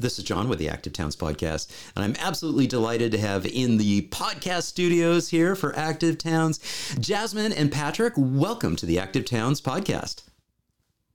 This is John with the Active Towns podcast, and I'm absolutely delighted to have in the podcast studios here for Active Towns Jasmine and Patrick. Welcome to the Active Towns podcast.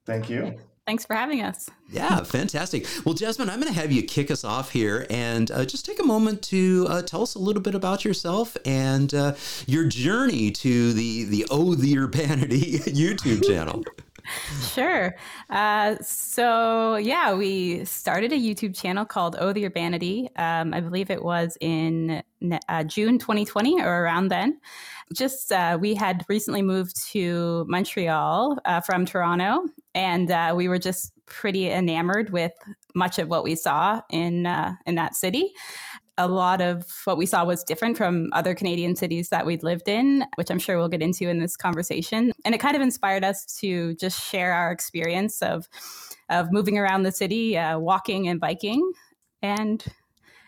Thank you. Thanks for having us. Yeah, fantastic. Well, Jasmine, I'm going to have you kick us off here and uh, just take a moment to uh, tell us a little bit about yourself and uh, your journey to the the Oh the Urbanity YouTube channel. sure. Uh, so yeah, we started a YouTube channel called Oh the Urbanity. Um, I believe it was in uh, June 2020 or around then. Just uh, we had recently moved to Montreal uh, from Toronto, and uh, we were just pretty enamored with much of what we saw in uh, in that city a lot of what we saw was different from other Canadian cities that we'd lived in, which I'm sure we'll get into in this conversation. And it kind of inspired us to just share our experience of of moving around the city, uh, walking and biking, and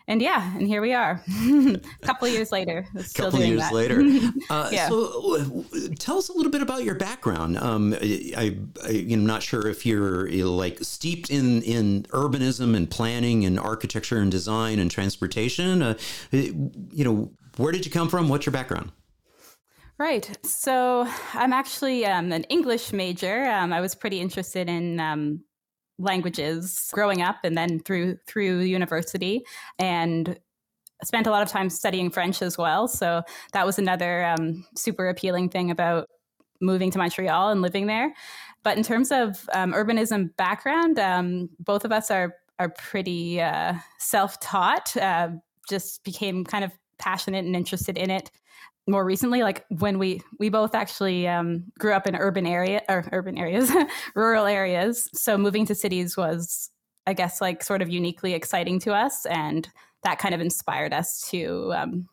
and yeah, and here we are, a couple years later. A couple years that. later. Uh, yeah. So, uh, tell us a little bit about your background. Um, I, I, am not sure if you're, you're like steeped in in urbanism and planning and architecture and design and transportation. Uh, you know, where did you come from? What's your background? Right. So I'm actually um, an English major. Um, I was pretty interested in um, languages growing up and then through through university and spent a lot of time studying French as well. So that was another um, super appealing thing about moving to Montreal and living there. But in terms of um, urbanism background, um, both of us are are pretty uh, self taught. Uh, just became kind of passionate and interested in it more recently like when we we both actually um, grew up in urban area or urban areas rural areas. So moving to cities was i guess like sort of uniquely exciting to us and that kind of inspired us to um,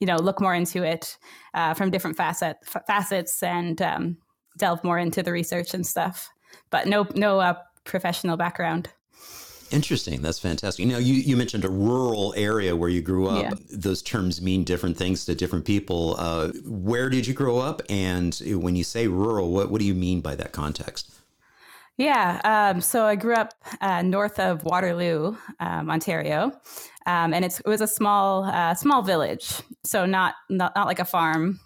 you know look more into it uh, from different facet, facets and um, delve more into the research and stuff. But no no uh, professional background Interesting. That's fantastic. Now, you, you mentioned a rural area where you grew up. Yeah. Those terms mean different things to different people. Uh, where did you grow up? And when you say rural, what, what do you mean by that context? Yeah. Um, so I grew up uh, north of Waterloo, um, Ontario. Um, and it was a small, uh, small village. So not, not, not like a farm,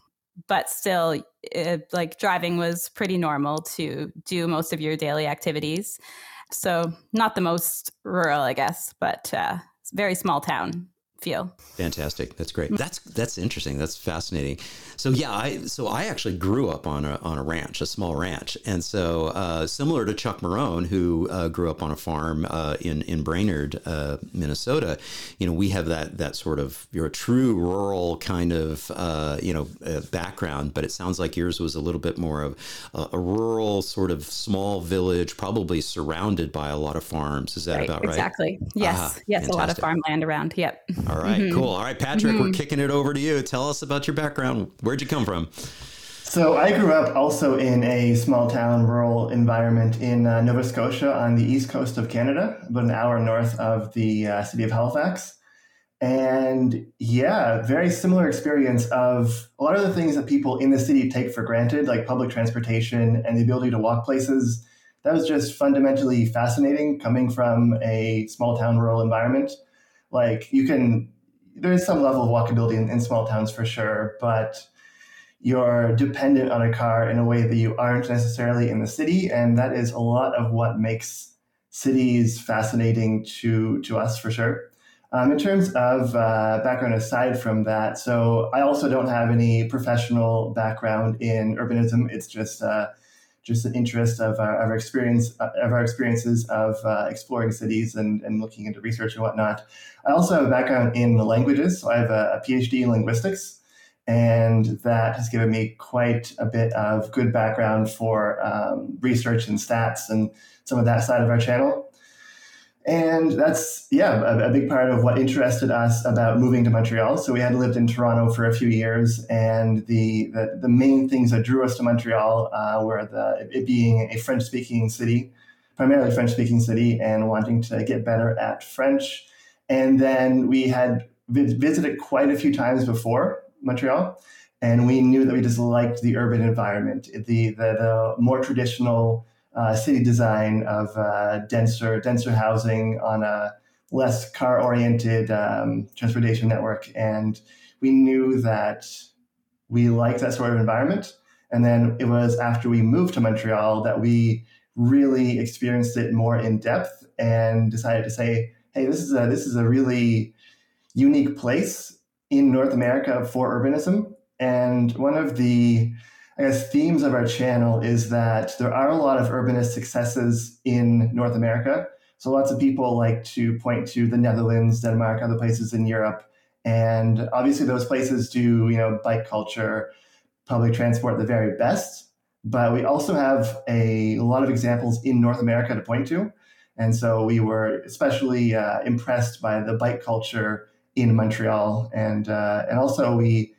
but still it, like driving was pretty normal to do most of your daily activities. So not the most rural, I guess, but uh, it's very small town feel. Fantastic. That's great. That's that's interesting. That's fascinating. So yeah, I so I actually grew up on a on a ranch, a small ranch, and so uh, similar to Chuck Marohn, who uh, grew up on a farm uh, in in Brainerd, uh, Minnesota. You know, we have that that sort of you're a true rural kind of uh, you know uh, background, but it sounds like yours was a little bit more of a, a, rural sort of small village, probably surrounded by a lot of farms. Is that right, about right? Exactly. Yes. Uh-huh. Yes. Fantastic. A lot of farmland around. Yep. All right, mm-hmm. cool. All right, Patrick, mm-hmm. we're kicking it over to you. Tell us about your background. Where'd you come from? So I grew up also in a small town, rural environment in uh, Nova Scotia on the east coast of Canada, about an hour north of the uh, city of Halifax. And yeah, very similar experience of a lot of the things that people in the city take for granted, like public transportation and the ability to walk places. That was just fundamentally fascinating coming from a small town, rural environment like you can there is some level of walkability in, in small towns for sure, but you're dependent on a car in a way that you aren't necessarily in the city, and that is a lot of what makes cities fascinating to to us for sure. Um, in terms of uh, background aside from that, so I also don't have any professional background in urbanism. It's just uh, just an interest of our, of our experience of our experiences of uh, exploring cities and, and looking into research and whatnot. I also have a background in languages, so I have a, a PhD in linguistics, and that has given me quite a bit of good background for um, research and stats and some of that side of our channel. And that's, yeah, a, a, big part of what interested us about moving to Montreal. So we had lived in Toronto for a few years, and the, the, the main things that drew us to Montreal uh, were the, it being a French speaking city, primarily French speaking city, and wanting to get better at French. And then we had visited quite a few times before Montreal, and we knew that we just liked the urban environment, the, the, the more traditional uh, city design of uh, denser denser housing on a less car oriented um, transportation network. And we knew that we liked that sort of environment. And then it was after we moved to Montreal that we really experienced it more in depth and decided to say, hey, this is a this is a really unique place in North America for urbanism. And one of the I guess themes of our channel is that there are a lot of urbanist successes in North America. So lots of people like to point to the Netherlands, Denmark, other places in Europe. And obviously those places do, you know, bike culture, public transport the very best. But we also have a, a lot of examples in North America to point to. And so we were especially uh, impressed by the bike culture in Montreal. And, uh, and also we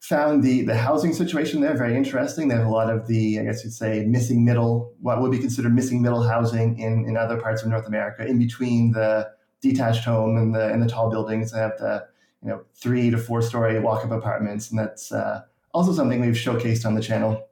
found the, the housing situation there very interesting. They have a lot of the, I guess you'd say, missing middle, what would be considered missing middle housing in, in other parts of North America, in between the detached home and the, and the tall buildings. They have the, you know, three to four story walk up apartments. And that's uh, also something we've showcased on the channel.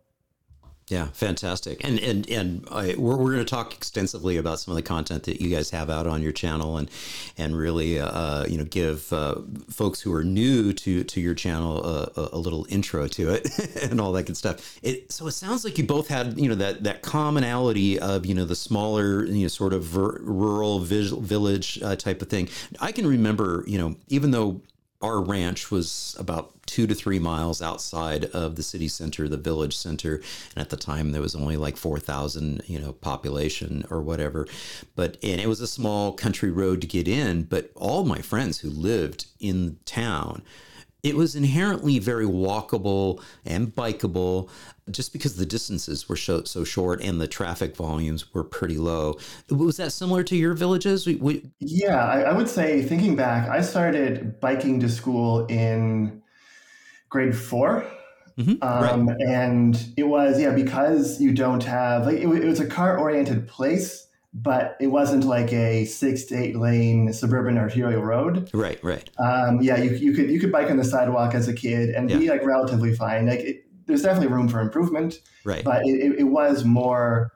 Yeah, fantastic. And and and I, we're, we're going to talk extensively about some of the content that you guys have out on your channel, and and really uh, you know give uh, folks who are new to to your channel a, a little intro to it and all that good stuff. It, so it sounds like you both had you know that that commonality of you know the smaller you know sort of ver- rural village uh, type of thing. I can remember you know even though our ranch was about two to three miles outside of the city center, the village center. And at the time, there was only like 4,000, you know, population or whatever. But, and it was a small country road to get in. But all my friends who lived in town, it was inherently very walkable and bikeable just because the distances were so, so short and the traffic volumes were pretty low. Was that similar to your villages? We, we... Yeah, I, I, would say thinking back, I started biking to school in grade 4 mm-hmm, um, right. And it was, yeah, because you don't have, like, it, it was a car oriented place but it wasn't like a six to eight lane suburban arterial road. Right, right. Um, yeah, you, you could you could bike on the sidewalk as a kid and yeah. be like relatively fine. Like it, there's definitely room for improvement. Right. But it, it was more.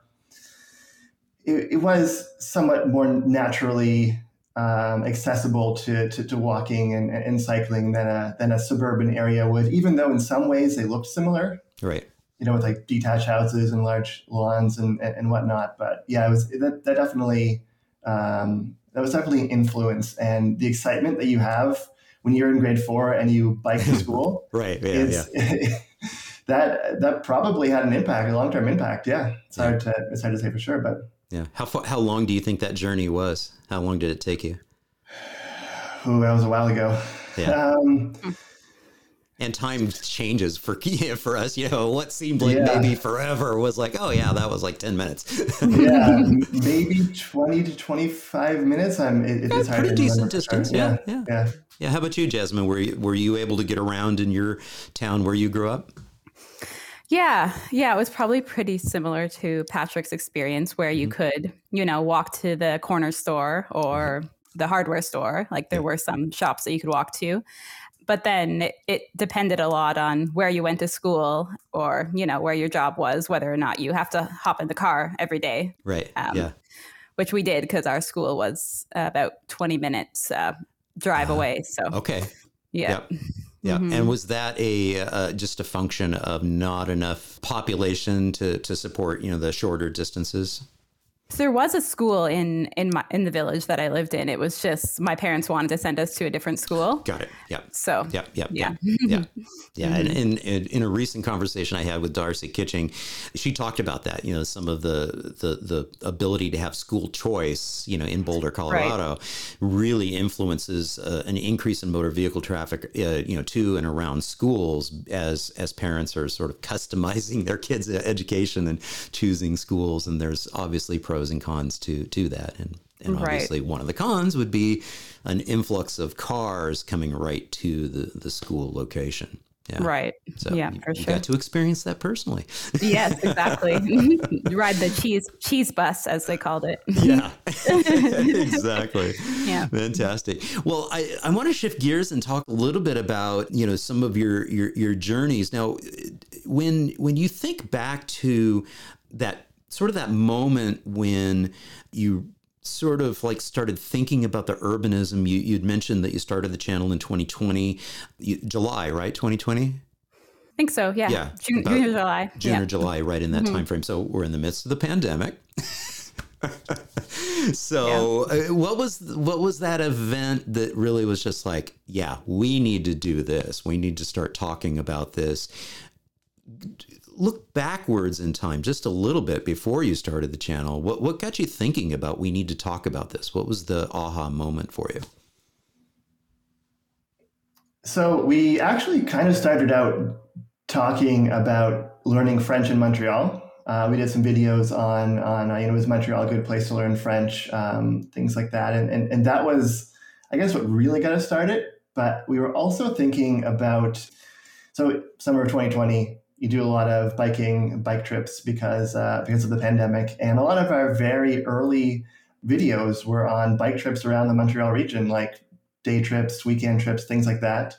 It, it, was somewhat more naturally um, accessible to, to, to walking and, and cycling than a than a suburban area would, even though in some ways they looked similar. Right you know, with like detached houses and large lawns and, and, whatnot. But yeah, it was that, that definitely um, that was definitely an influence and the excitement that you have when you're in grade four and you bike to school. right. Yeah. yeah. that that probably had an impact, a long term impact. Yeah. It's yeah. hard to it's hard to say for sure, but yeah. How far, how long do you think that journey was? How long did it take you? Oh, that was a while ago. Yeah. Um, and time changes for for us. You know, what seemed like yeah. maybe forever was like, oh yeah, that was like ten minutes. yeah, maybe twenty to twenty five minutes. I'm. It, it's pretty decent distance. Yeah, yeah, yeah, yeah. How about you, Jasmine? Were you were you able to get around in your town where you grew up? Yeah, yeah, it was probably pretty similar to Patrick's experience, where you mm-hmm. could, you know, walk to the corner store or. Mm-hmm the hardware store. Like there were some shops that you could walk to but then it, it, depended a lot on where you went to school or you know where your job was whether or not you have to hop in the car every day right um, yeah which we did because our school was about 20 minutes uh, drive uh, away so okay yeah yep. Yeah, mm-hmm. and was that a uh, just a function of not enough population to to support you know the shorter distances? So there was a school in in my in the village that I lived in. It was just my parents wanted to send us to a different school. Got it. Yeah. So. Yeah. Yeah. Yeah. Yeah. Yeah. And in, in, in a recent conversation I had with Darcy Kitching, she talked about that. You know, some of the the the ability to have school choice. You know, in Boulder, Colorado, right. really influences uh, an increase in motor vehicle traffic. Uh, you know, to and around schools as as parents are sort of customizing their kids' education and choosing schools. And there's obviously pros pros and cons to to that and and obviously right. one of the cons would be an influx of cars coming right to the the school location yeah. Right. So yeah, you, for you sure. got to experience that personally. yes, exactly. ride the cheese cheese bus, as they called it. yeah, exactly. Yeah, fantastic. Well, I, I want to shift gears and talk a little bit about you know some of your your your journeys. Now, when when you think back to that sort of that moment when you sort of like started thinking about the urbanism? You, you'd mentioned that you started the channel in 2020, you, July, right? 2020? I think so. Yeah. Yeah. June, June or July. June yeah. or July, right in that mm-hmm. time frame. So we're in the midst of the pandemic. so yeah. uh, what was what was that event that really was just like yeah we need to do this we need to start talking about this look backwards in time just a little bit before you started the channel. What what got you thinking about we need to talk about this? What was the aha moment for you? So we actually kind of started out talking about learning french in montreal. Uh, we did some videos on on uh, you know is Montreal a good place to learn French, um, things like that, and, and and that was I guess what really got us started. But we were also thinking about so summer of 2020. You do a lot of biking, bike trips because uh, because of the pandemic, and a lot of our very early videos were on bike trips around the Montreal region, like day trips, weekend trips, things like that.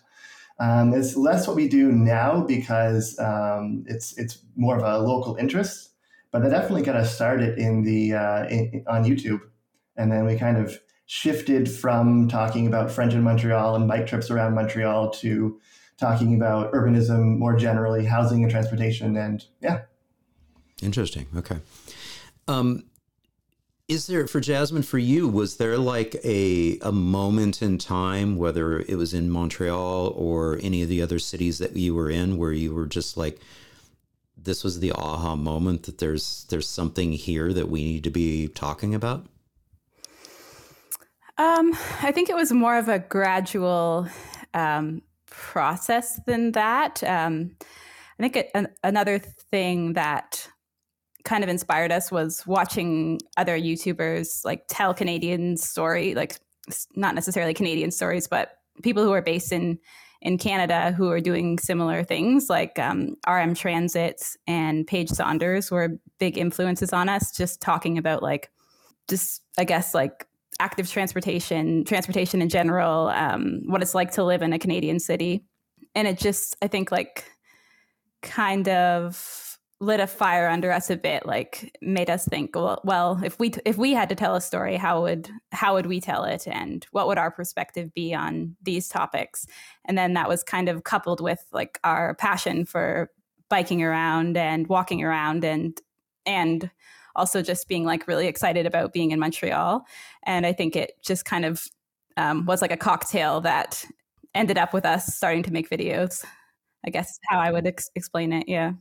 Um, it's less what we do now because um, it's it's more of a local interest, but that definitely got us started in the uh, in, on YouTube, and then we kind of shifted from talking about French in Montreal and bike trips around Montreal to talking about urbanism more generally, housing and transportation, and yeah. Interesting. Okay. Um, is there for Jasmine for you was there like a a moment in time whether it was in Montreal or any of the other cities that you were in where you were just like this was the aha moment that there's there's something here that we need to be talking about? Um, I think it was more of a gradual um, process than that. Um, I think it, an, another thing that kind of inspired us was watching other YouTubers like tell Canadian story, like not necessarily Canadian stories, but people who are based in in Canada who are doing similar things, like um, RM Transits and Paige Saunders were big influences on us. Just talking about like, just I guess like active transportation, transportation in general, um, what it's like to live in a Canadian city, and it just I think like kind of lit a fire under us a bit like made us think well, well if we if we had to tell a story how would how would we tell it? And what would our perspective be on these topics? And then that was kind of coupled with like our passion for biking around and walking around and and also just being like really excited about being in Montreal and I think it just kind of um, was like a cocktail that ended up with us starting to make videos I guess how I would ex- explain it yeah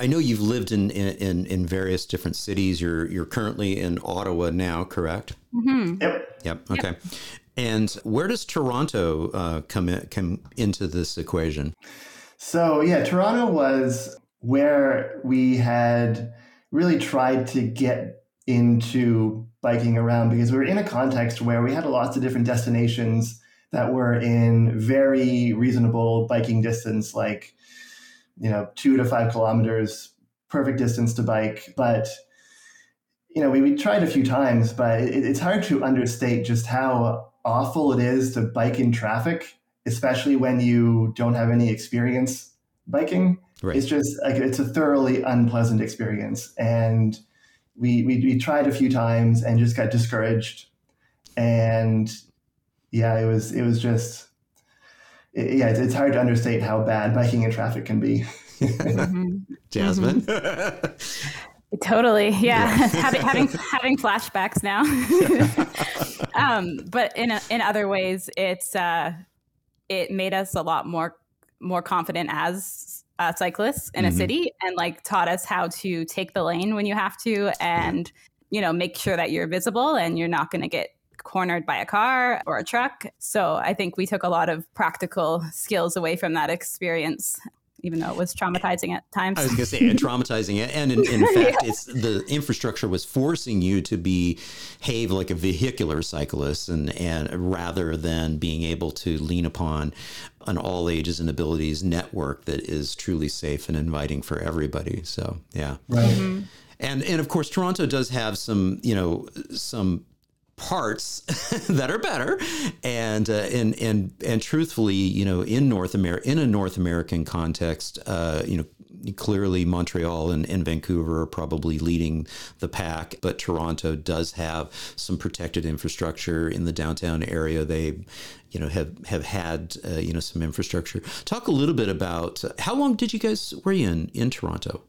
I know you've lived in, in, in various different cities. You're you're currently in Ottawa now, correct? Mm-hmm. Yep. Yep. Okay. Yep. And where does Toronto uh, come in, come into this equation? So yeah, Toronto was where we had really tried to get into biking around because we were in a context where we had lots of different destinations that were in very reasonable biking distance, like you know, two to five kilometers, perfect distance to bike. But, you know, we, we tried a few times, but it, it's hard to understate just how awful it is to bike in traffic, especially when you don't have any experience biking. Right. It's just like it's a thoroughly unpleasant experience. And we, we, we tried a few times and just got discouraged. And yeah, it was, it was just, yeah, it's, it's hard to understate how bad biking in traffic can be. mm-hmm. Jasmine. Mm-hmm. Totally, yeah. yeah. having having having flashbacks now. um, but in a, in other ways, it's uh, it made us a lot more more confident as uh, cyclists in mm-hmm. a city, and like taught us how to take the lane when you have to, and you know make sure that you're visible and you're not going to get cornered by a car or a truck. So I think we took a lot of practical skills away from that experience even though it was traumatizing at times. I was going to say traumatizing it, and in, in fact, yeah. it's the infrastructure was forcing you to behave like a vehicular cyclist, and and rather than being able to lean upon an all ages and abilities network that is truly safe and inviting for everybody. So yeah, right. Mm-hmm. And and of course, Toronto does have some you know some parts that are better and uh, and and and truthfully you know in north america in a north american context uh, you know clearly Montreal and, and, Vancouver are probably leading the pack, but Toronto does have some protected infrastructure in the downtown area. They, you know, have have had uh, you know some infrastructure. Talk a little bit about how long did you guys were you in in Toronto?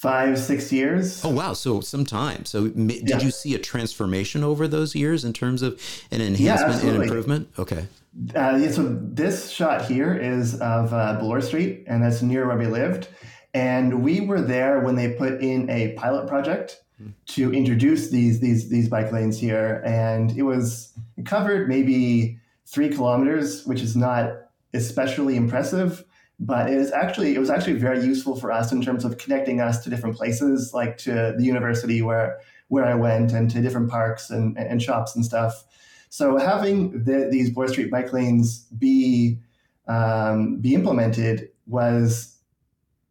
Five six years. Oh wow! So some time. So did yeah. you see a transformation over those years in terms of an enhancement yeah, and improvement? Okay. Uh, yeah, so this shot here is of uh, Bloor Street, and that's near where we lived. And we were there when they put in a pilot project to introduce these these these bike lanes here, and it was it covered maybe three kilometers, which is not especially impressive, but it is actually it was actually very useful for us in terms of connecting us to different places, like to the university where where I went, and to different parks and, and shops and stuff. So having the, these Bloor Street bike lanes be um, be implemented was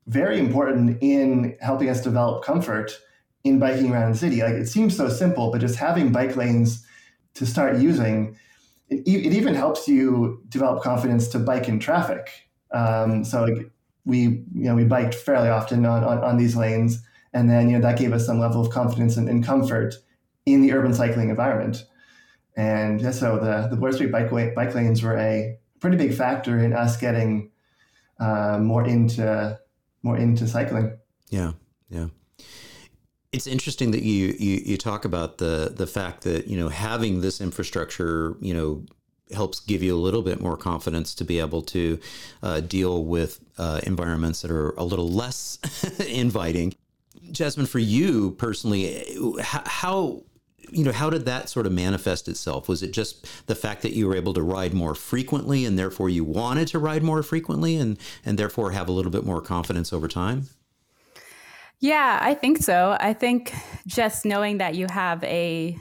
very important in helping us develop comfort in biking around the city. Like it seems so simple, but just having bike lanes to start using, it, it even helps you develop confidence to bike in traffic. Um, so we, you know, we biked fairly often on, on, on, these lanes, and then you know that gave us some level of confidence and, and comfort in the urban cycling environment. And so the, the Bloor Street bike, way, bike lanes were a pretty big factor in us getting uh, more into more into cycling. Yeah, yeah. It's interesting that you, you you talk about the the fact that you know having this infrastructure, you know, helps give you a little bit more confidence to be able to uh, deal with uh, environments that are a little less inviting. Jasmine, for you personally, how you know, how did that sort of manifest itself? Was it just the fact that you were able to ride more frequently and therefore you wanted to ride more frequently and, and therefore have a little bit more confidence over time? Yeah, I think so. I think just knowing that you have a,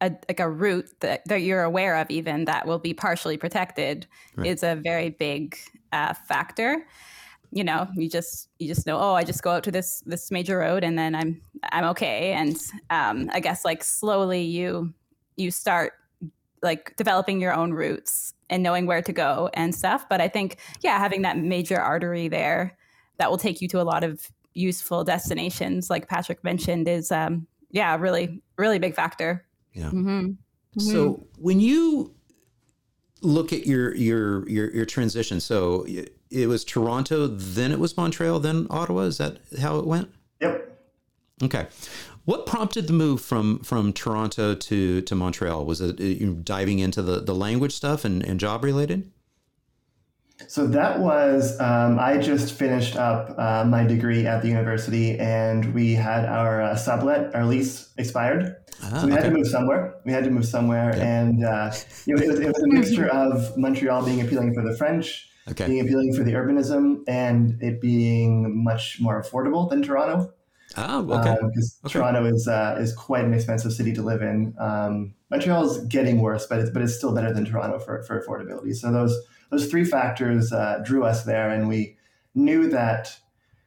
a like a route that, that you're aware of even that will be partially protected right. is a very big uh, factor. You know you just you just know oh i just go out to this this major road and then i'm i'm okay. And um, i guess like slowly you you start like developing your own routes and knowing where to go and stuff. But i think yeah having that major artery there that will take you to a lot of useful destinations like patrick mentioned is um yeah really really big factor yeah mm-hmm. Mm-hmm. so when you look at your your your, your transition so it was Toronto, then it was Montreal, then Ottawa. Is that how it went? Yep. Okay. What prompted the move from from Toronto to to Montreal? Was it you diving into the the language stuff and, and job related? So that was um, I just finished up uh, my degree at the university, and we had our uh, sublet, our lease expired. Ah, so we okay. had to move somewhere. We had to move somewhere, and uh, you know, it was, it was a mixture of Montreal being appealing for the French, okay. being appealing for the urbanism and it being much more affordable than Toronto. Oh, okay. Because um, okay. Toronto is uh, is quite an expensive city to live in. Um, Montreal is getting worse, but it's but it's still better than Toronto for, for affordability. So those those three factors uh, drew us there, and we knew that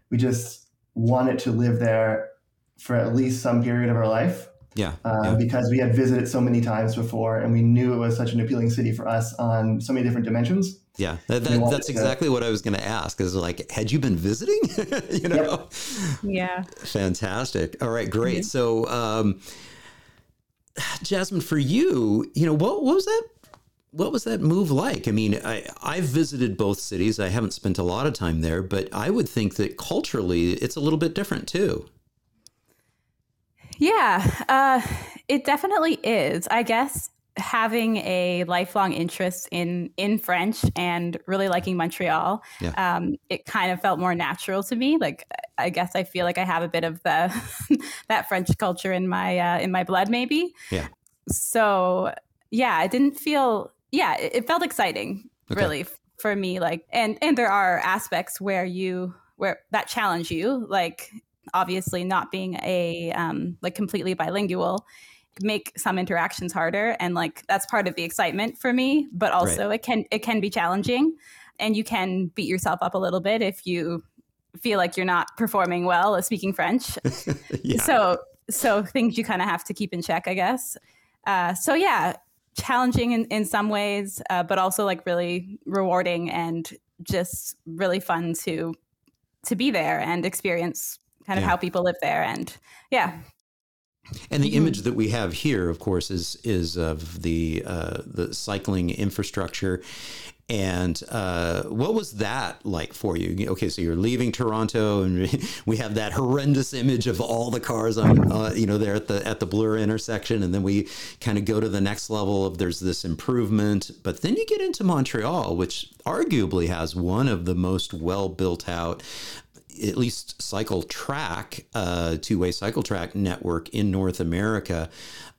we just wanted to live there for at least some period of our life. Yeah, uh, yeah, Because we had visited so many times before, and we knew it was such an appealing city for us on so many different dimensions. Yeah, that, that, that's exactly what I was going to ask. Is like, had you been visiting? you know. Yep. Yeah. Fantastic. All right, great. Mm-hmm. So, um, Jasmine, for you, you know, what, what was that? What was that move like? I mean, I, I've visited both cities. I haven't spent a lot of time there, but I would think that culturally it's a little bit different too. Yeah, uh, it definitely is. I guess having a lifelong interest in in French and really liking Montreal, yeah. um, it kind of felt more natural to me. Like I guess I feel like I have a bit of the that French culture in my uh, in my blood, maybe. Yeah. So yeah, it didn't feel. Yeah, it, it felt exciting, okay. really, for me. Like, and and there are aspects where you where that challenge you, like obviously not being a um, like completely bilingual make some interactions harder and like that's part of the excitement for me but also right. it can it can be challenging and you can beat yourself up a little bit if you feel like you're not performing well at speaking french yeah. so so things you kind of have to keep in check i guess uh, so yeah challenging in, in some ways uh, but also like really rewarding and just really fun to to be there and experience kind of Yeah. how people live there. And yeah, And the Mhm. image that we have here, of course, is is of the uh, the cycling infrastructure. And uh, what was that like for you? Okay, so you're leaving Toronto, and we have that horrendous image of all the cars on, uh, you know, there at the at the Bloor intersection, and then we kind of go to the next level of there's this improvement, but then you get into Montreal, which arguably has one of the most well built out at least cycle track, uh, two way cycle track network in North America.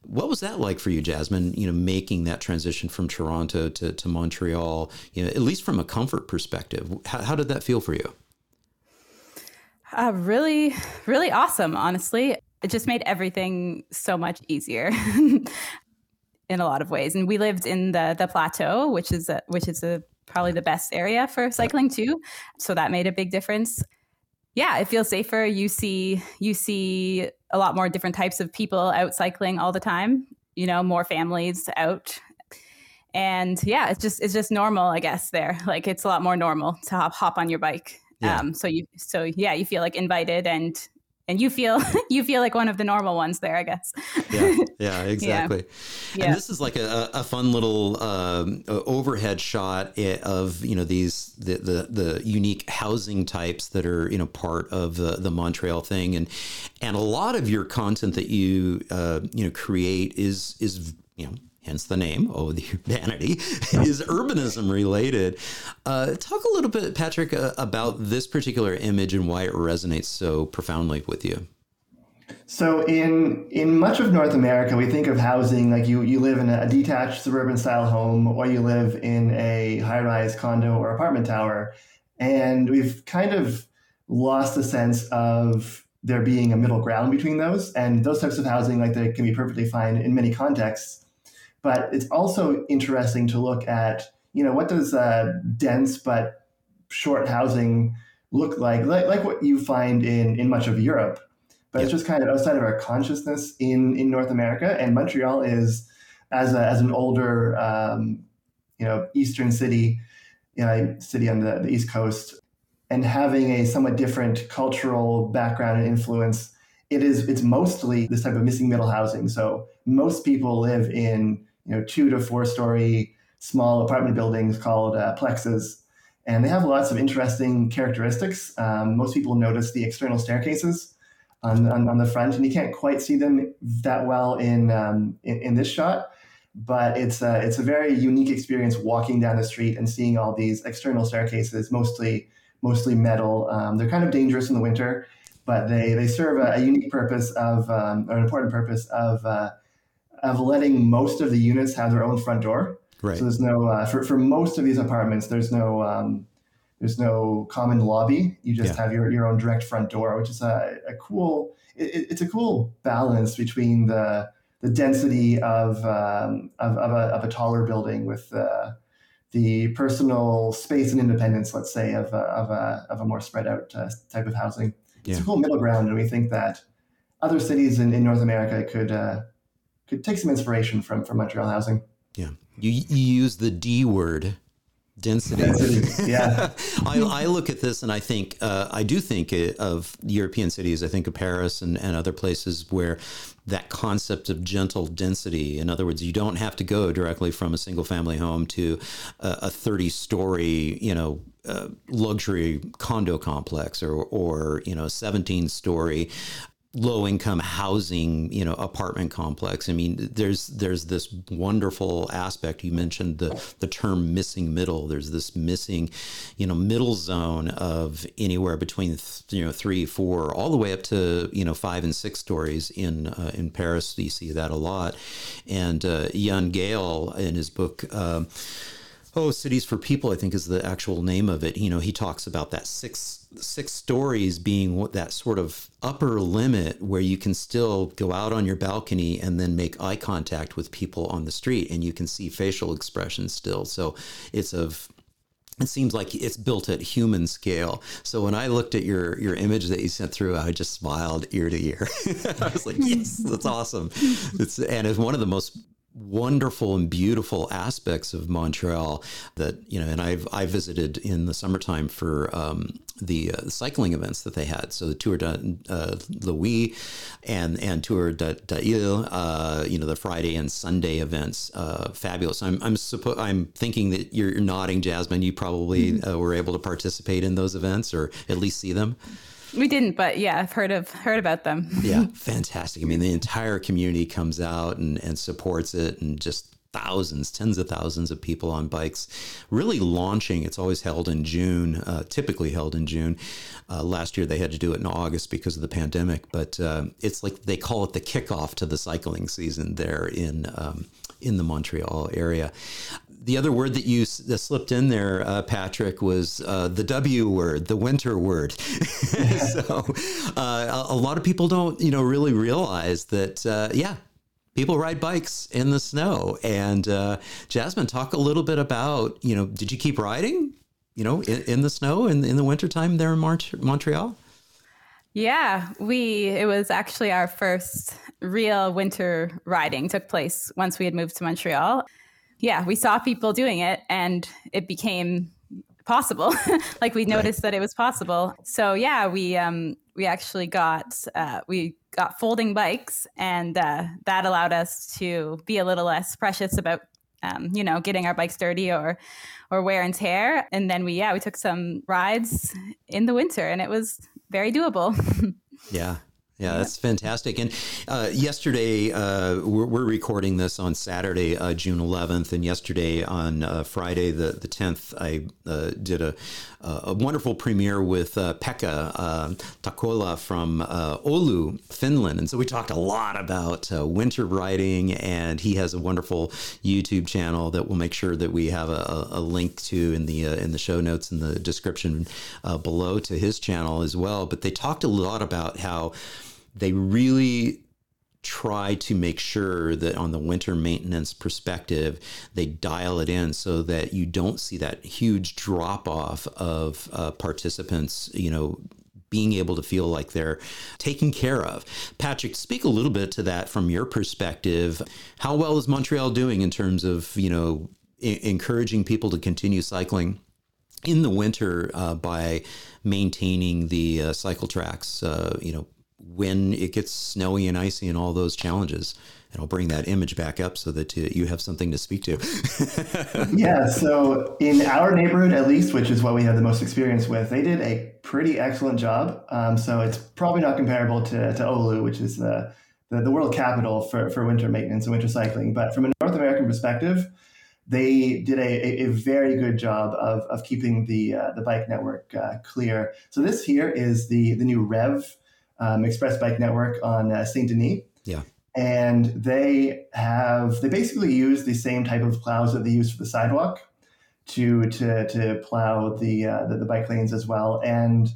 What was that like for you, Jasmine? You know, making that transition from Toronto to, to Montreal, you know, at least from a comfort perspective. How, how did that feel for you? uh, really, really awesome, honestly. It just made everything so much easier. in a lot of ways, and we lived in the the plateau, which is a, which is a, probably the best area for cycling too. So that made a big difference. Yeah, it feels safer. You see you see a lot more different types of people out cycling all the time. You know, more families out. And yeah, it's just it's just normal, I guess. There, like it's a lot more normal to hop hop on your bike. Yeah. Um, so you so yeah, you feel like invited and and you feel you feel like one of the normal ones there, I guess. Yeah, yeah, exactly. Yeah. And this is like a, a fun little um, uh, overhead shot of you know these the, the the unique housing types that are you know part of the, the Montreal thing, and and a lot of your content that you uh, you know create is is you know. Hence the name, oh, the urbanity is urbanism related. Uh, talk a little bit, Patrick, uh, about this particular image and why it resonates so profoundly with you. So in in much of North America, we think of housing like you you live in a detached suburban style home, or you live in a high rise condo or apartment tower, and we've kind of lost the sense of there being a middle ground between those. And those types of housing, like they can be perfectly fine in many contexts, but it's also interesting to look at you know what does uh, dense but short housing look like, like like what you find in in much of Europe but it's just kind of outside of our consciousness in in North America. And Montreal is, as a, as an older, um, you know, eastern city, you know, city on the, the east coast, and having a somewhat different cultural background and influence, it is it's mostly this type of missing middle housing. So most people live in you know two to four story small apartment buildings called uh, plexes. And they have lots of interesting characteristics. Um, most people notice the external staircases on, on, on the front, and you can't quite see them that well in um, in, in this shot. But it's a, it's a very unique experience walking down the street and seeing all these external staircases, mostly mostly metal. Um, they're kind of dangerous in the winter, but they, they serve a, a unique purpose of um, or an important purpose of uh, of letting most of the units have their own front door. Right. So there's no uh, for for most of these apartments, there's no um, there's no common lobby. You just Yeah. have your, your own direct front door, which is a, a cool. It, it's a cool balance between the the density of um, of, of, a, of a taller building with uh, the personal space and independence, let's say, of a, of a, of a more spread out uh, type of housing. It's a cool middle ground, and we think that other cities in, in North America could uh, could take some inspiration from from Montreal housing. Yeah. You, you use the D word, density. Density, yeah. I, I look at this and I think, uh, I do think of European cities. I think of Paris and, and other places where that concept of gentle density, in other words, you don't have to go directly from a single family home to a, a 30 story, you know, uh, luxury condo complex or, or, you know, 17 story low income housing you know apartment complex. I mean there's there's this wonderful aspect. You mentioned the the term missing middle. There's this missing you know middle zone of anywhere between th- you know 3 4 all the way up to you know 5 and 6 stories in uh, in Paris. You see that a lot. And uh, Jan Gehl in his book um, Oh, Cities for People, I think is the actual name of it. You know, he talks about that six six stories being that sort of upper limit where you can still go out on your balcony and then make eye contact with people on the street and you can see facial expressions still. So it's of it seems like it's built at human scale. So when I looked at your your image that you sent through, I just smiled ear to ear. I was like, yes, that's awesome. It's and it's one of the most wonderful and beautiful aspects of Montreal that you know, and I've I visited in the summertime for um, the uh, cycling events that they had. So the Tour de uh, Louis and and Tour de, de Ile, uh, you know, the Friday and Sunday events, uh, fabulous. I'm I'm suppo- I'm thinking that you're nodding, Jasmine. You probably mm-hmm. Uh, were able to participate in those events or at least see them. We didn't, but yeah, I've heard of heard about them. yeah, fantastic. I mean, the entire community comes out and, and supports it, and just thousands, tens of thousands of people on bikes, really launching. It's always held in June, uh, typically held in June. Uh, last year they had to do it in August because of the pandemic, but uh, it's like they call it the kickoff to the cycling season there in um, in the Montreal area the other word that you that slipped in there, uh, Patrick, was uh, the W word, the winter word. so uh, a, lot of people don't, you know, really realize that. Uh, yeah, people ride bikes in the snow. And uh, Jasmine, talk a little bit about, you know, did you keep riding, you know, in, in the snow in, in the wintertime there in Mont- Montreal? Yeah, we it was actually our first real winter riding took place once we had moved to Montreal yeah, we saw people doing it and it became possible. like we noticed right. that it was possible. So yeah, we um we actually got uh, we got folding bikes and uh, that allowed us to be a little less precious about um, you know getting our bikes dirty or or wear and tear. And then we yeah we took some rides in the winter and it was very doable. yeah, yeah, that's fantastic. And uh, yesterday, uh, we're, we're, recording this on Saturday, uh, June 11th, and yesterday on uh, Friday, the, the 10th, I uh, did a, a wonderful premiere with uh, Pekka Tahkola from Oulu, Finland. And so we talked a lot about winter riding, and he has a wonderful YouTube channel that we'll make sure that we have a, a link to in the in the show notes in the description below to his channel as well. But they talked a lot about how they really try to make sure that on the winter maintenance perspective, they dial it in so that you don't see that huge drop off of uh, participants, you know, being able to feel like they're taken care of. Patrick, speak a little bit to that from your perspective. How well is Montreal doing in terms of, you know, I- encouraging people to continue cycling? In the winter, uh, by maintaining the uh, cycle tracks, uh, you know, when it gets snowy and icy and all those challenges. And I'll bring that image back up so that uh, you have something to speak to. yeah. So, in our neighborhood, at least, which is what we have the most experience with, they did a pretty excellent job. Um, so, it's probably not comparable to, to Oulu, which is the, the, the world capital for, for winter maintenance and winter cycling. But from a North American perspective, they did a, a, very good job of, of keeping the uh, the bike network uh, clear. So this here is the the new Rev um, Express Bike Network on uh, Saint Denis. Yeah. And they have they basically use the same type of plows that they use for the sidewalk to to to plow the uh, the, the bike lanes as well. And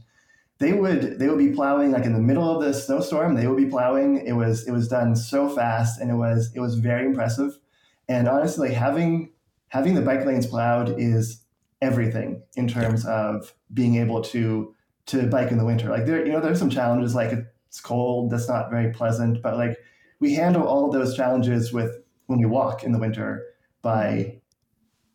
they would they would be plowing like in the middle of the snowstorm. They would be plowing. It was it was done so fast, and it was it was very impressive. And honestly, having having the bike lanes plowed is everything in terms of being able to to bike in the winter. Like there, you know, there's some challenges like it's cold, that's not very pleasant, but like we handle all those challenges with when we walk in the winter by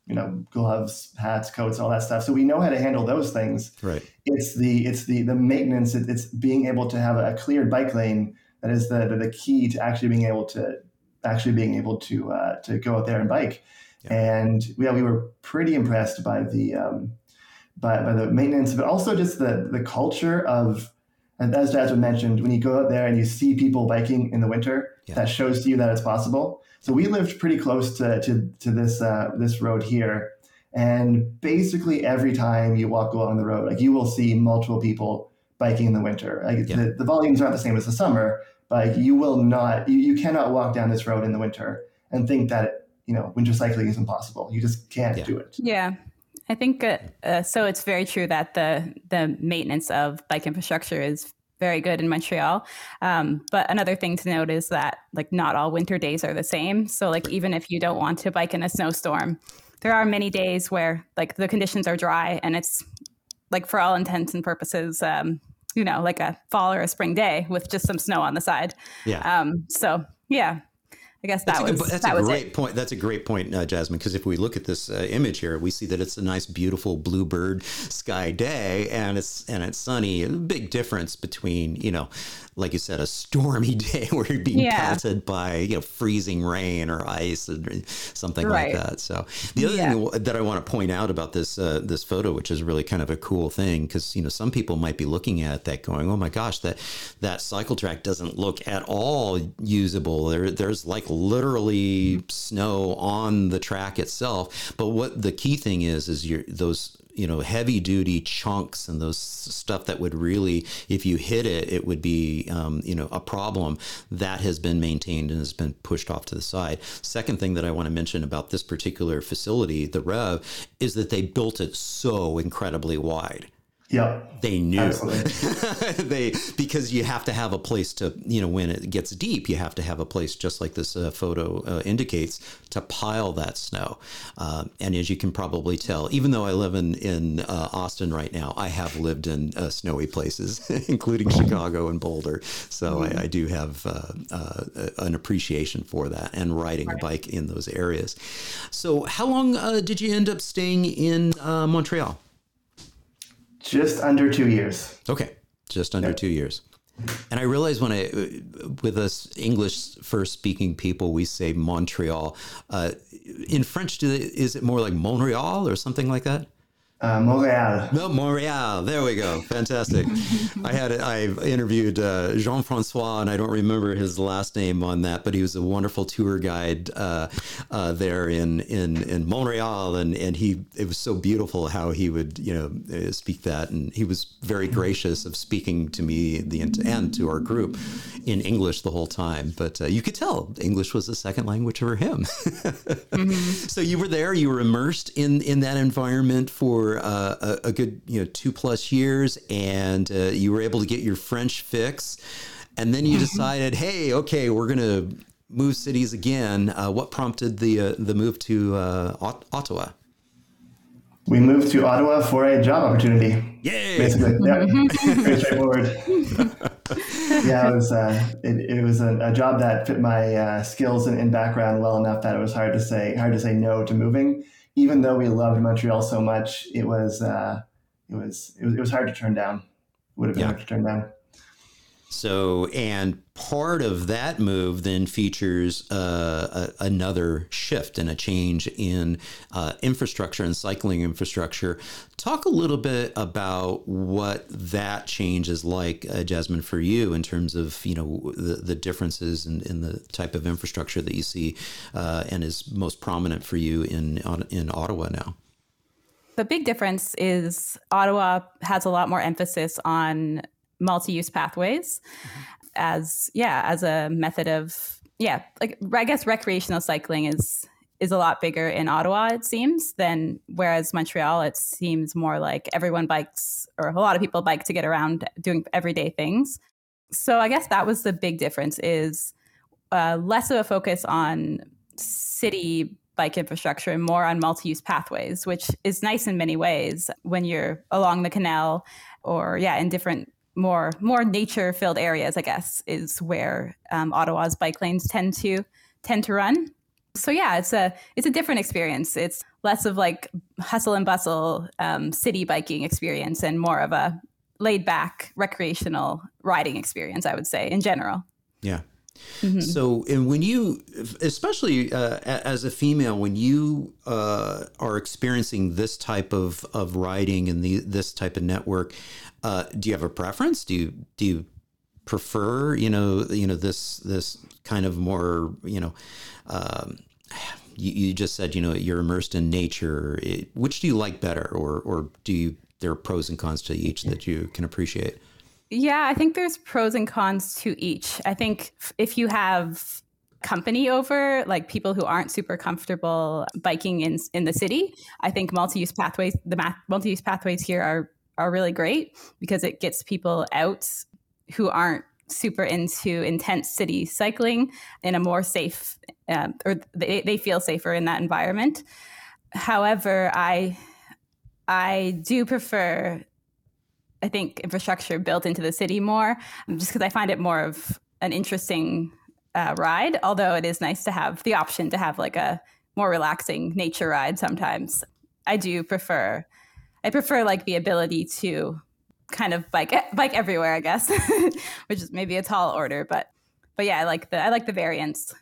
you know gloves hats coats all that stuff so we know how to handle those things right it's the it's the the maintenance it's being able to have a cleared bike lane that is the the key to actually being able to actually being able to uh, to go out there and bike yeah. and yeah we were pretty impressed by the um, by, by the maintenance, but also just the the culture of, as Jasmine mentioned, when you go out there and you see people biking in the winter, yeah. that shows to you that it's possible. So we lived pretty close to to, to this uh, this road here, and basically every time you walk along the road, like you will see multiple people biking in the winter. Like yeah. the, the volumes aren't the same as the summer, but you will not you, you cannot walk down this road in the winter and think that you know winter cycling is impossible. You just can't yeah. do it. Yeah, I think uh, uh, so. It's very true that the the maintenance of bike infrastructure is very good in Montreal. Um, but another thing to note is that like not all winter days are the same. So like even if you don't want to bike in a snowstorm, there are many days where like the conditions are dry and it's like for all intents and purposes, um, you know, like a fall or a spring day with just some snow on the side. Yeah. Um, so yeah, I guess that that's was a, good- that's that a was great it. point. That's a great point, uh, Jasmine. Because if we look at this uh, image here, we see that it's a nice, beautiful bluebird sky day, and it's and it's sunny. A big difference between you know, like you said, a stormy day where you're being Yeah. pelted by you know freezing rain or ice or something Right. like that. So the other Yeah. thing that I want to point out about this uh, this photo, which is really kind of a cool thing, because you know some people might be looking at that going, "Oh my gosh, that that cycle track doesn't look at all usable." There, there's like literally snow on the track itself. But what the key thing is is your those you know heavy duty chunks and those stuff that would really if you hit it it would be um, you know a problem that has been maintained and has been pushed off to the side. Second thing that i want to mention about this particular facility the rev is that they built it so incredibly wide Yep. they knew. They because you have to have a place to you know when it gets deep you have to have a place just like this uh, photo uh, indicates to pile that snow. Uh, and as you can probably tell even though i live in in uh, austin right now i have lived in uh, snowy places including chicago and boulder. So I, I do have uh, uh, an appreciation for that and riding a bike in those areas. So how long uh, did you end up staying in uh, montreal Just under two years. Okay, just under two years. And I realize when I, with us English first speaking people, we say Montreal. Uh, in French, do they, is it more like Montreal or something like that? Uh, Montreal. No, Montreal. There we go. Fantastic. I had I interviewed uh, Jean Francois, and I don't remember his last name on that, but he was a wonderful tour guide uh, uh, there in, in in Montreal, and and he it was so beautiful how he would you know uh, speak that, and he was very gracious of speaking to me the and to our group in English the whole time. But uh, you could tell English was a second language for him. So you were there, you were immersed in in that environment for uh, a, a good you know two plus years, and uh, you were able to get your French fix, and then you decided, hey, okay, we're gonna move cities again. Uh, what prompted the uh, the move to uh, Ottawa? We moved to Ottawa for a job opportunity. Yay! Basically, yeah, pretty straightforward. yeah, it was uh, it, it was a, a job that fit my uh, skills and, and background well enough that it was hard to say hard to say no to moving. Even though we loved Montreal so much, it was uh, it was it was it was hard to turn down. Would have been Yeah. hard to turn down. So, and part of that move then features uh, a, another shift and a change in uh, infrastructure and cycling infrastructure. Talk a little bit about what that change is like, uh, Jasmine, for you in terms of you know the, the differences in, in the type of infrastructure that you see uh, and is most prominent for you in in Ottawa now. The big difference is Ottawa has a lot more emphasis on multi-use pathways as yeah, as a method of yeah, like I guess recreational cycling is is a lot bigger in Ottawa it seems than whereas Montreal it seems more like everyone bikes or a lot of people bike to get around doing everyday things. So I guess that was the big difference is uh, less of a focus on city bike infrastructure and more on multi-use pathways, which is nice in many ways when you're along the canal or yeah, in different more more nature filled areas, I guess, is where um, Ottawa's bike lanes tend to tend to run. So yeah, it's a it's a different experience. It's less of like hustle and bustle um, city biking experience and more of a laid back recreational riding experience. I would say in general. Yeah. So, and when you, especially uh, as a female, when you uh, are experiencing this type of, of riding and the, this type of network, uh, do you have a preference? Do you do you prefer you know you know this this kind of more you know um, you, you just said you know you're immersed in nature. It, which do you like better, or or do you there are pros and cons to each that you can appreciate? Yeah, I think there's pros and cons to each. I think if you have company over, like people who aren't super comfortable biking in in the city, I think multi-use pathways, the multi-use pathways here are are really great because it gets people out who aren't super into intense city cycling in a more safe, uh, or they, they feel safer in that environment. However, I I do prefer I think infrastructure built into the city more, just because I find it more of an interesting uh, ride, although it is nice to have the option to have like a more relaxing nature ride sometimes. I do prefer, I prefer like the ability to kind of bike bike everywhere, I guess, which is maybe a tall order, but but yeah, I like the I like the variance,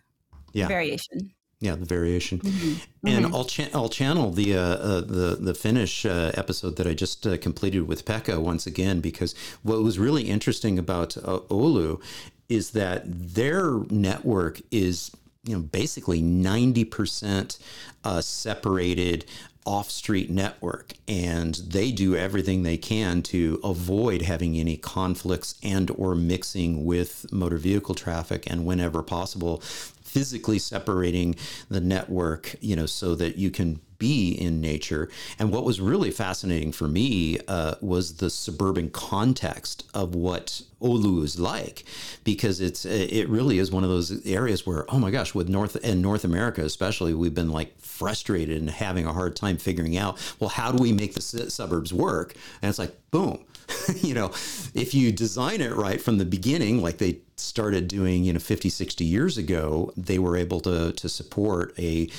yeah, variation. Yeah, the variation, mm-hmm. and mm-hmm. I'll cha- I'll channel the uh, uh, the the Finnish uh, episode that I just uh, completed with Pekka once again because what was really interesting about uh, Oulu is that their network is you know basically 90% uh, separated off street network and they do everything they can to avoid having any conflicts and or mixing with motor vehicle traffic and whenever possible physically separating the network you know so that you can be in nature. And what was really fascinating for me uh, was the suburban context of what Oulu is like, because it's it really is one of those areas where oh my gosh, with North and North America especially, we've been like frustrated and having a hard time figuring out well how do we make the suburbs work? And it's like boom. you know, if you design it right from the beginning, like they started doing, you know, 50, 60 years ago, they were able to, to support a,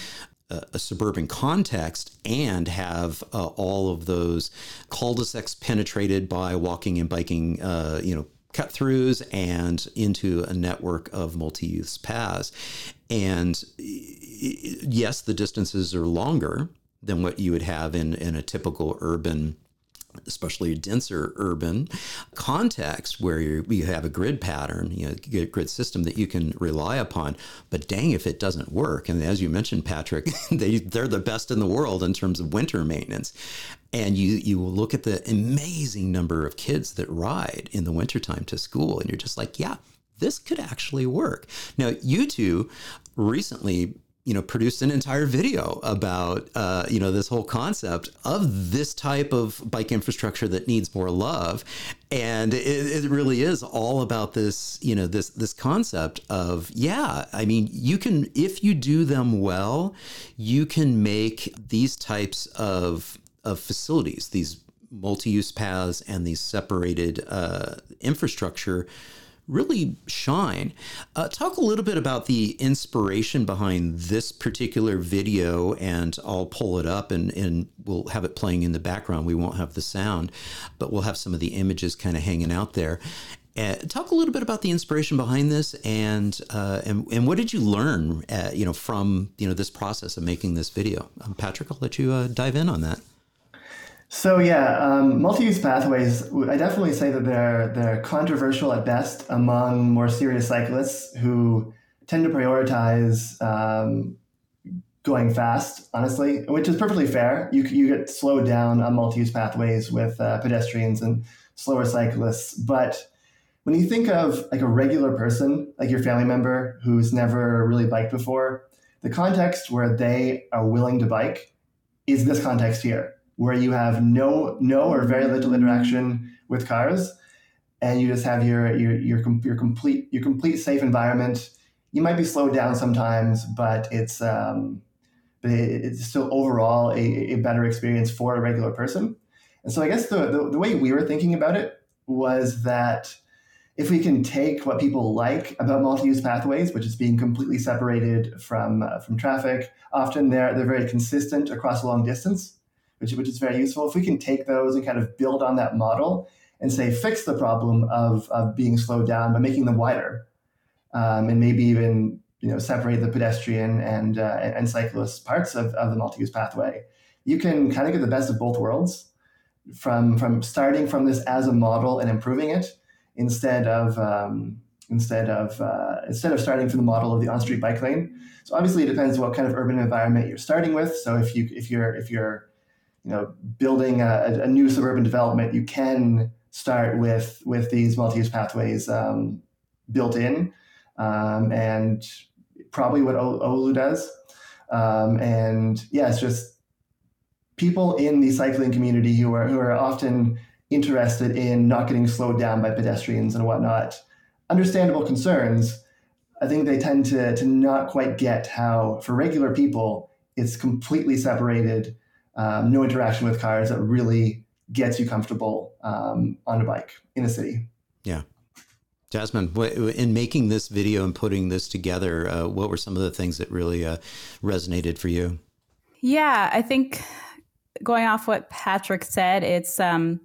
a, suburban context and have uh, all of those cul-de-sacs penetrated by walking and biking, uh, you know, cut throughs and into a network of multi-use paths. And yes, the distances are longer than what you would have in, in a typical urban especially a denser urban context where you have a grid pattern, you know, grid system that you can rely upon. But dang, if it doesn't work, and as you mentioned, Patrick, they they're the best in the world in terms of winter maintenance. And you you look at the amazing number of kids that ride in the wintertime to school, and you're just like, yeah, this could actually work. Now, you two recently you know produced an entire video about uh, you know this whole concept of this type of bike infrastructure that needs more love. And it, it, really is all about this you know this this concept of yeah i mean you can if you do them well you can make these types of of facilities these multi-use paths and these separated uh, infrastructure really shine. Uh, talk a little bit about the inspiration behind this particular video, and I'll pull it up and, and we'll have it playing in the background. We won't have the sound, but we'll have some of the images kind of hanging out there. Uh, talk a little bit about the inspiration behind this, and uh, and and what did you learn, uh, you know, from you know this process of making this video? Um, Patrick, I'll let you uh, dive in on that. So yeah, um, multi-use pathways. I definitely say that they're they're controversial at best among more serious cyclists who tend to prioritize um, going fast. Honestly, which is perfectly fair. You you get slowed down on multi-use pathways with uh, pedestrians and slower cyclists, but when you think of like a regular person, like your family member who's never really biked before, the context where they are willing to bike is this context here where you have no no or very little interaction with cars, and you just have your your your, your complete your complete safe environment. You might be slowed down sometimes, but it's um, but it's still overall a, a better experience for a regular person. And so I guess the, the, the way we were thinking about it was that if we can take what people like about multi-use pathways, which is being completely separated from uh, from traffic, often they're they're very consistent across a long distance which, which is very useful. If we can take those and kind of build on that model and say fix the problem of, of being slowed down by making them wider, um, and maybe even you know separate the pedestrian and uh, and cyclist parts of, of the multi-use pathway, you can kind of get the best of both worlds from from starting from this as a model and improving it instead of um, instead of uh, instead of starting from the model of the on-street bike lane. So obviously, it depends what kind of urban environment you're starting with. So if you if you're if you're you know, building a, a new suburban development, you can start with with these multi-use pathways um, built in, um, and probably what Oulu does. Um, and yeah, it's just people in the cycling community who are who are often interested in not getting slowed down by pedestrians and whatnot. Understandable concerns. I think they tend to to not quite get how for regular people it's completely separated um, no interaction with cars that really gets you comfortable um, on a bike in a city. Yeah. Jasmine, in making this video and putting this together, uh, what were some of the things that really uh, resonated for you? Yeah, I think going off what Patrick said, it's um,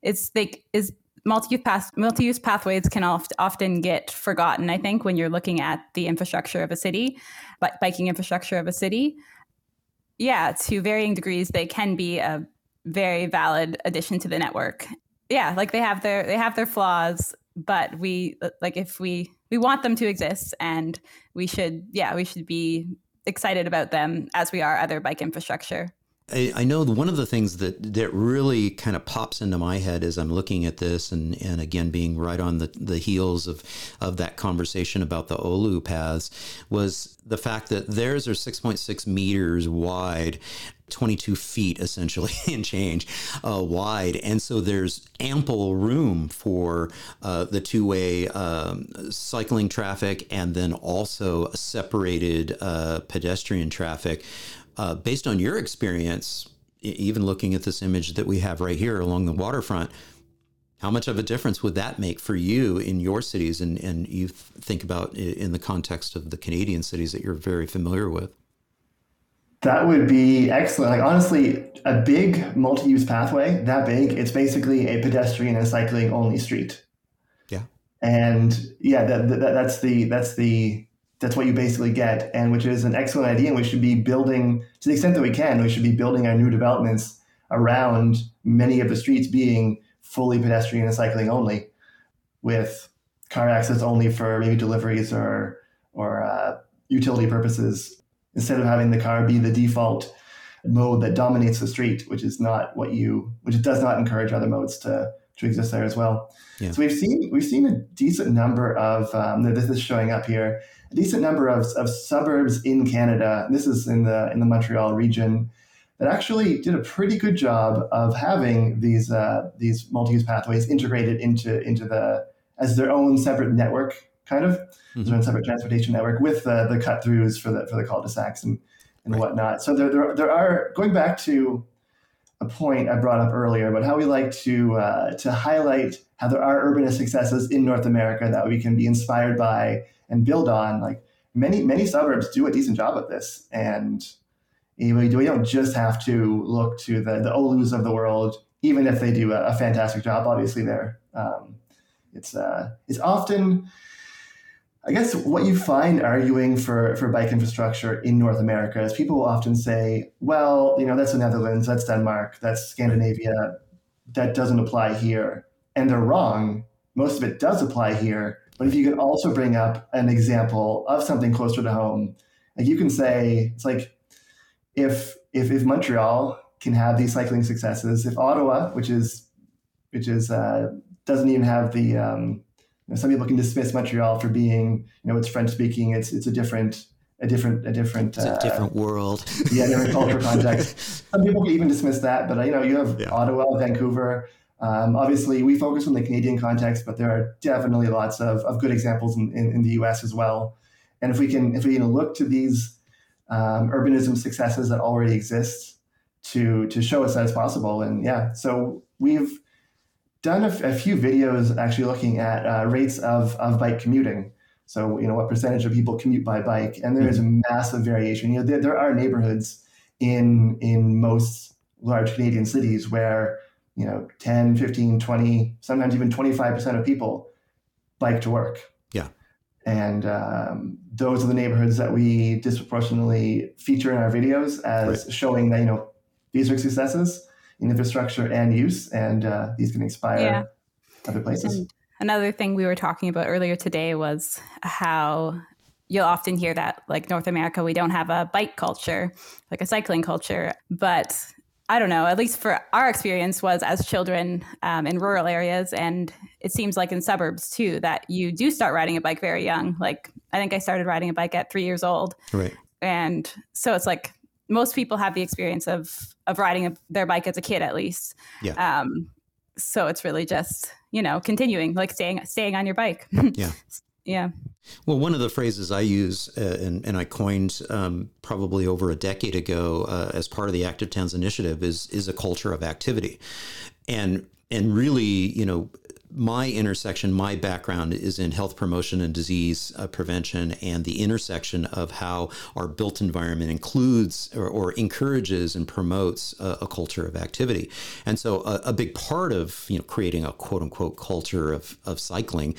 it's like is multi-use path, multi-use pathways can oft, often get forgotten. I think when you're looking at the infrastructure of a city, but biking infrastructure of a city, yeah, to varying degrees, they can be a very valid addition to the network. Yeah, like they have their they have their flaws, but we like if we we want them to exist and we should yeah we should be excited about them as we are other bike infrastructure I, I know one of the things that, that really kind of pops into my head as I'm looking at this, and, and again being right on the, the heels of, of that conversation about the Oulu paths, was the fact that theirs are 6.6 meters wide, 22 feet essentially and change uh, wide. And so there's ample room for uh, the two way um, cycling traffic and then also separated uh, pedestrian traffic. Uh, based on your experience, even looking at this image that we have right here along the waterfront, how much of a difference would that make for you in your cities and, and you think about in the context of the Canadian cities that you're very familiar with? That would be excellent. Like honestly, a big multi-use pathway that big, it's basically a pedestrian and cycling only street. Yeah. And yeah, that, that, that's the that's the that's what you basically get, and which is an excellent idea. And we should be building to the extent that we can. We should be building our new developments around many of the streets being fully pedestrian and cycling only, with car access only for maybe deliveries or or uh, utility purposes instead of having the car be the default mode that dominates the street, which is not what you, which does not encourage other modes to to exist there as well. Yeah. So we've seen we've seen a decent number of um, this is showing up here, a decent number of, of suburbs in Canada. This is in the in the Montreal region that actually did a pretty good job of having these uh, these multi-use pathways integrated into into the as their own separate network kind of mm-hmm. their own separate transportation network with the, the cut throughs for the for the cul-de-sacs and, and right. whatnot. So there, there there are going back to a point I brought up earlier about how we like to uh, to highlight how there are urbanist successes in North America that we can be inspired by and build on. Like many many suburbs do a decent job of this, and we, we don't just have to look to the the Oulus of the world, even if they do a, a fantastic job. Obviously, there um, it's uh, it's often I guess what you find arguing for, for bike infrastructure in North America is people will often say, well, you know, that's the Netherlands, that's Denmark, that's Scandinavia, that doesn't apply here. And they're wrong. Most of it does apply here. But if you can also bring up an example of something closer to home, like you can say, it's like if if, if Montreal can have these cycling successes, if Ottawa, which is which is uh, doesn't even have the um, know, some people can dismiss Montreal for being, you know, it's French speaking. It's it's a different a different a different it's a uh, different world. yeah, different culture context. Some people can even dismiss that, but you know, you have yeah. Ottawa, Vancouver. Um, obviously, we focus on the Canadian context, but there are definitely lots of, of good examples in, in, in the U.S. as well. And if we can if we can look to these um, urbanism successes that already exist to to show us that it's possible, and yeah, so we've done a, a few videos actually looking at uh, rates of, of bike commuting. So, you know, what percentage of people commute by bike? And there is a mm-hmm. massive variation. You know, there, there are neighborhoods in in most large Canadian cities where, you know, 10, 15, 20, sometimes even 25% of people bike to work. Yeah. And um, those are the neighborhoods that we disproportionately feature in our videos as right. showing that, you know, these are successes in infrastructure and use, and uh, these can inspire yeah. other places. And another thing we were talking about earlier today was how you'll often hear that like North America, we don't have a bike culture, like a cycling culture, but I don't know, at least for our experience was as children um, in rural areas. And it seems like in suburbs too, that you do start riding a bike very young. Like I think I started riding a bike at three years old. Right. And so it's like most people have the experience of of riding a, their bike as a kid at least. Yeah. Um, so it's really just you know continuing like staying staying on your bike. yeah. Yeah. Well, one of the phrases I use uh, and, and I coined um, probably over a decade ago uh, as part of the Active Towns initiative is is a culture of activity, and and really, you know, my intersection, my background is in health promotion and disease uh, prevention, and the intersection of how our built environment includes or, or encourages and promotes a, a, culture of activity. And so, a, a, big part of you know creating a quote unquote culture of, of cycling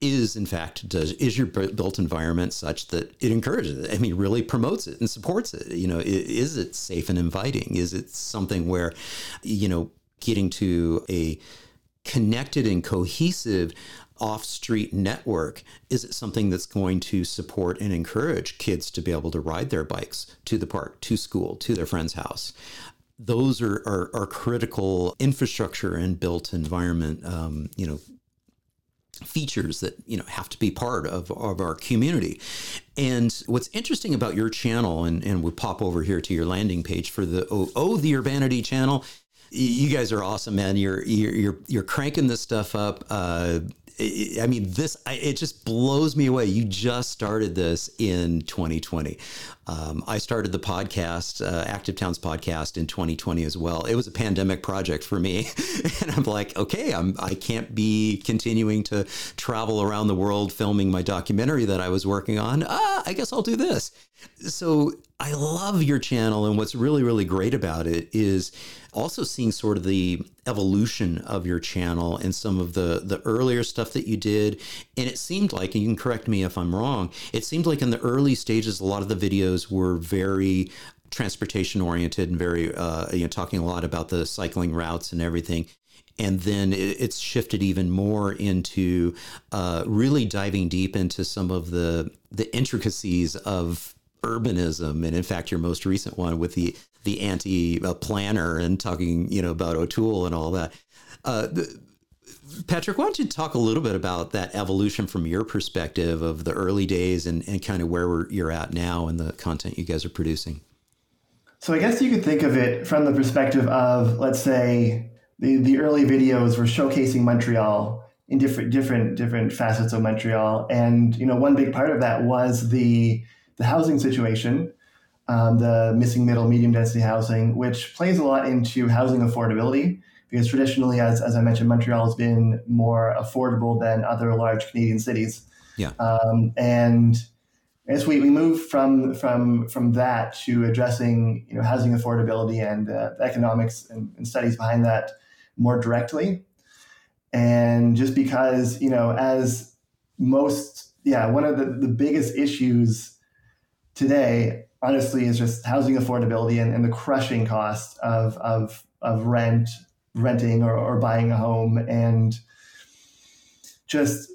is in fact does is your built environment such that it encourages it? I mean really promotes it and supports it. You know is it safe and inviting? Is it something where you know getting to a connected and cohesive off street network? Is it something that's going to support and encourage kids to be able to ride their bikes to the park, to school, to their friend's house? Those are, are, are critical infrastructure and built environment, um, you know, features that you know have to be part of, of our community and what's interesting about your channel and, and we pop over here to your landing page for the oh, oh the urbanity channel you guys are awesome, man. You're you're you're, cranking this stuff up. Uh, I mean, this it just blows me away. You just started this in 2020. Um, I started the podcast, uh, Active Towns podcast, in 2020 as well. It was a pandemic project for me, and I'm like, okay, I'm I can't be continuing to travel around the world filming my documentary that I was working on. Ah, I guess I'll do this. So I love your channel, and what's really really great about it is also seeing sort of the evolution of your channel and some of the the earlier stuff that you did and it seemed like and you can correct me if i'm wrong it seemed like in the early stages a lot of the videos were very transportation oriented and very uh, you know talking a lot about the cycling routes and everything and then it's shifted even more into uh, really diving deep into some of the the intricacies of urbanism and in fact your most recent one with the the anti planner and talking, you know, about O'Toole and all that. Uh, Patrick, why don't you talk a little bit about that evolution from your perspective of the early days and, and kind of where you're at now and the content you guys are producing? So I guess you could think of it from the perspective of, let's say, the, the early videos were showcasing Montreal in different different different facets of Montreal, and you know one big part of that was the the housing situation um, the missing middle medium density housing, which plays a lot into housing affordability. Because traditionally, as, as I mentioned, Montreal has been more affordable than other large Canadian cities. Yeah. Um, and as we, we move from from from that to addressing you know housing affordability and uh, economics and, and studies behind that more directly, and just because you know as most yeah one of the, the biggest issues today honestly is just housing affordability and, and the crushing cost of, of, of rent, renting or, or buying a home and just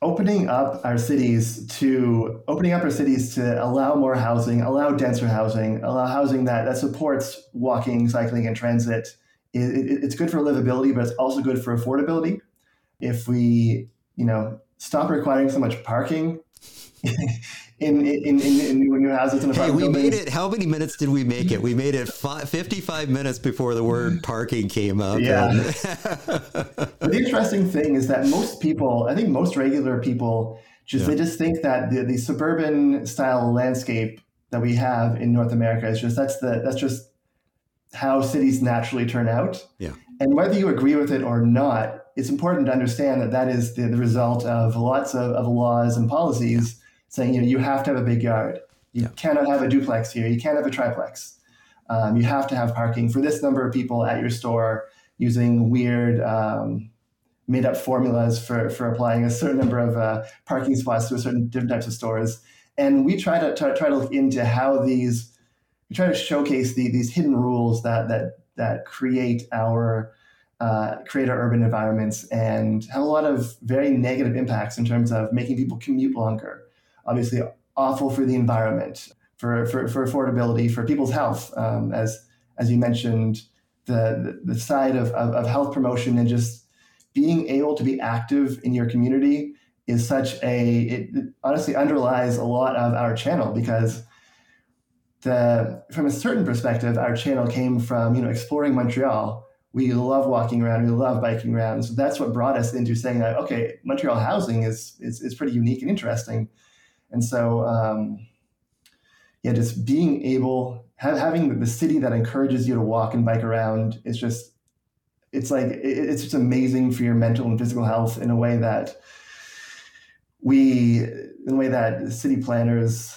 opening up our cities to opening up our cities to allow more housing, allow denser housing, allow housing that, that supports walking, cycling, and transit. It, it, it's good for livability, but it's also good for affordability. If we, you know, stop requiring so much parking in in, in, in new houses and hey, we made it. How many minutes did we make it? We made it five, 55 minutes before the word parking came up. Yeah. the interesting thing is that most people, I think most regular people, just yeah. they just think that the, the suburban style landscape that we have in North America is just that's the that's just how cities naturally turn out. Yeah. And whether you agree with it or not, it's important to understand that that is the, the result of lots of, of laws and policies saying, you know, you have to have a big yard. You yeah. cannot have a duplex here. You can't have a triplex. Um, you have to have parking for this number of people at your store using weird um, made up formulas for, for applying a certain number of uh, parking spots to a certain different types of stores. And we try to try, try to look into how these we try to showcase the, these hidden rules that that that create our uh, create our urban environments and have a lot of very negative impacts in terms of making people commute longer, obviously awful for the environment, for, for, for affordability, for people's health. Um, as, as you mentioned, the, the side of, of, of, health promotion and just being able to be active in your community is such a, it honestly underlies a lot of our channel because the, from a certain perspective, our channel came from, you know, exploring Montreal. We love walking around, we love biking around. So that's what brought us into saying that, okay, Montreal housing is, is, is pretty unique and interesting and so, um, yeah, just being able, ha- having the city that encourages you to walk and bike around is just it's like it's just amazing for your mental and physical health in a way that we in a way that city planners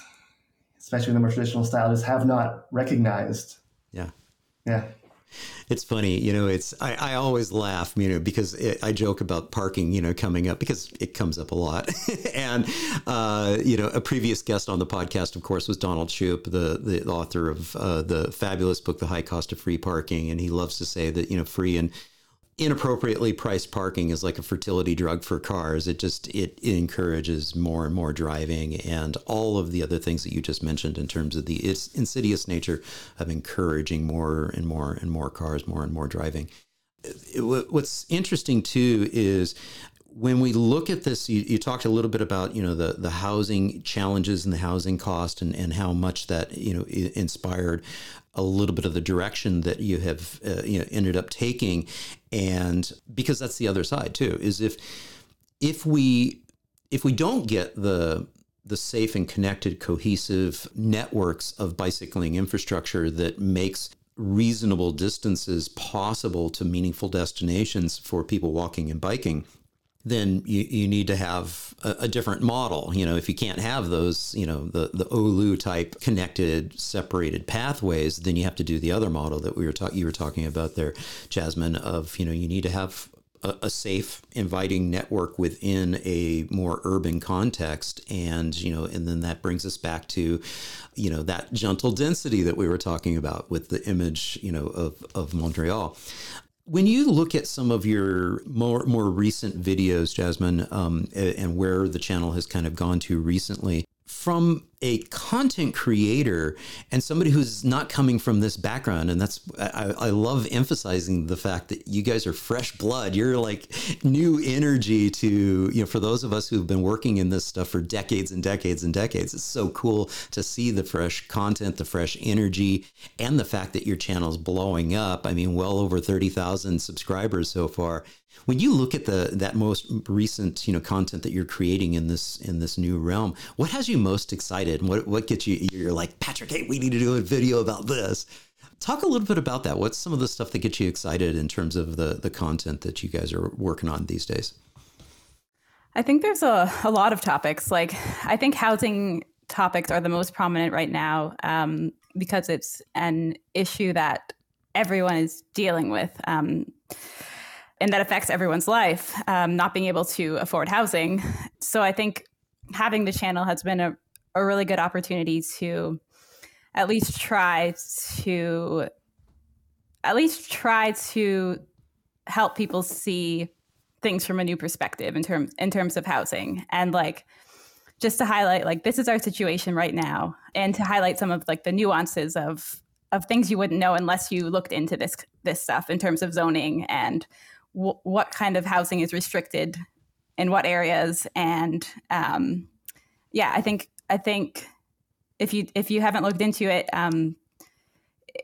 especially in the more traditional style just have not recognized. Yeah. Yeah it's funny, you know. It's I, I always laugh, you know, because it, I joke about parking, you know, coming up because it comes up a lot. and uh, you know, a previous guest on the podcast, of course, was Donald Shoup, the the author of uh, the fabulous book, The High Cost of Free Parking, and he loves to say that you know, free and inappropriately priced parking is like a fertility drug for cars. It just it, encourages more and more driving and all of the other things that you just mentioned in terms of the insidious nature of encouraging more and more and more cars, more and more driving. It, what's interesting too is when we look at this, you, you, talked a little bit about you know the the housing challenges and the housing cost and, and how much that you know inspired a little bit of the direction that you have uh, you know ended up taking. And because that's the other side too is if if we if we don't get the the safe and connected cohesive networks of bicycling infrastructure that makes reasonable distances possible to meaningful destinations for people walking and biking then you, you need to have a, a, different model. You know, if you can't have those, you know, the, the Oulu type connected, separated pathways, then you have to do the other model that we were talking, you were talking about there, Jasmine, of, you know, you need to have a, a, safe, inviting network within a more urban context. And, you know, and then that brings us back to, you know, that gentle density that we were talking about with the image, you know, of, of Montreal. When you look at some of your more more recent videos, Jasmine, um, and where the channel has kind of gone to recently, from a content creator and somebody who's not coming from this background. And that's I, I, love emphasizing the fact that you guys are fresh blood. You're like new energy to you know for those of us who've been working in this stuff for decades and decades and decades it's so cool to see the fresh content the fresh energy and the fact that your channel's blowing up. I mean well over 30,000 subscribers so far when you look at the that most recent you know content that you're creating in this in this new realm what has you most excited? What what gets you you're like patrick hey we need to do a video about this. Talk a little bit about that. What's some of the stuff that gets you excited in terms of the the content that you guys are working on these days? I think there's a, a lot of topics. Like i think housing topics are the most prominent right now um, because it's an issue that everyone is dealing with. Um, and that affects everyone's life, um, not being able to afford housing. So I think having the channel has been a, a really good opportunity to at least try to at least try to help people see things from a new perspective in terms in terms of housing and like just to highlight like this is our situation right now and to highlight some of like the nuances of of things you wouldn't know unless you looked into this this stuff in terms of zoning and what kind of housing is restricted in what areas? And um, yeah i think i think if you if you haven't looked into it um,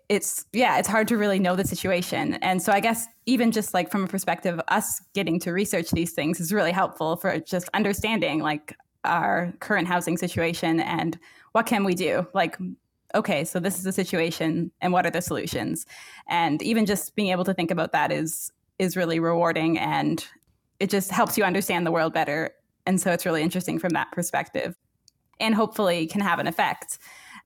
it's yeah it's hard to really know the situation. And so i guess even just like from a perspective of us getting to research these things is really helpful for just understanding like our current housing situation and what can we do? Like okay so this is the situation and what are the solutions? And even just being able to think about that is is really rewarding and it just helps you understand the world better. And so it's really interesting from that perspective and hopefully can have an effect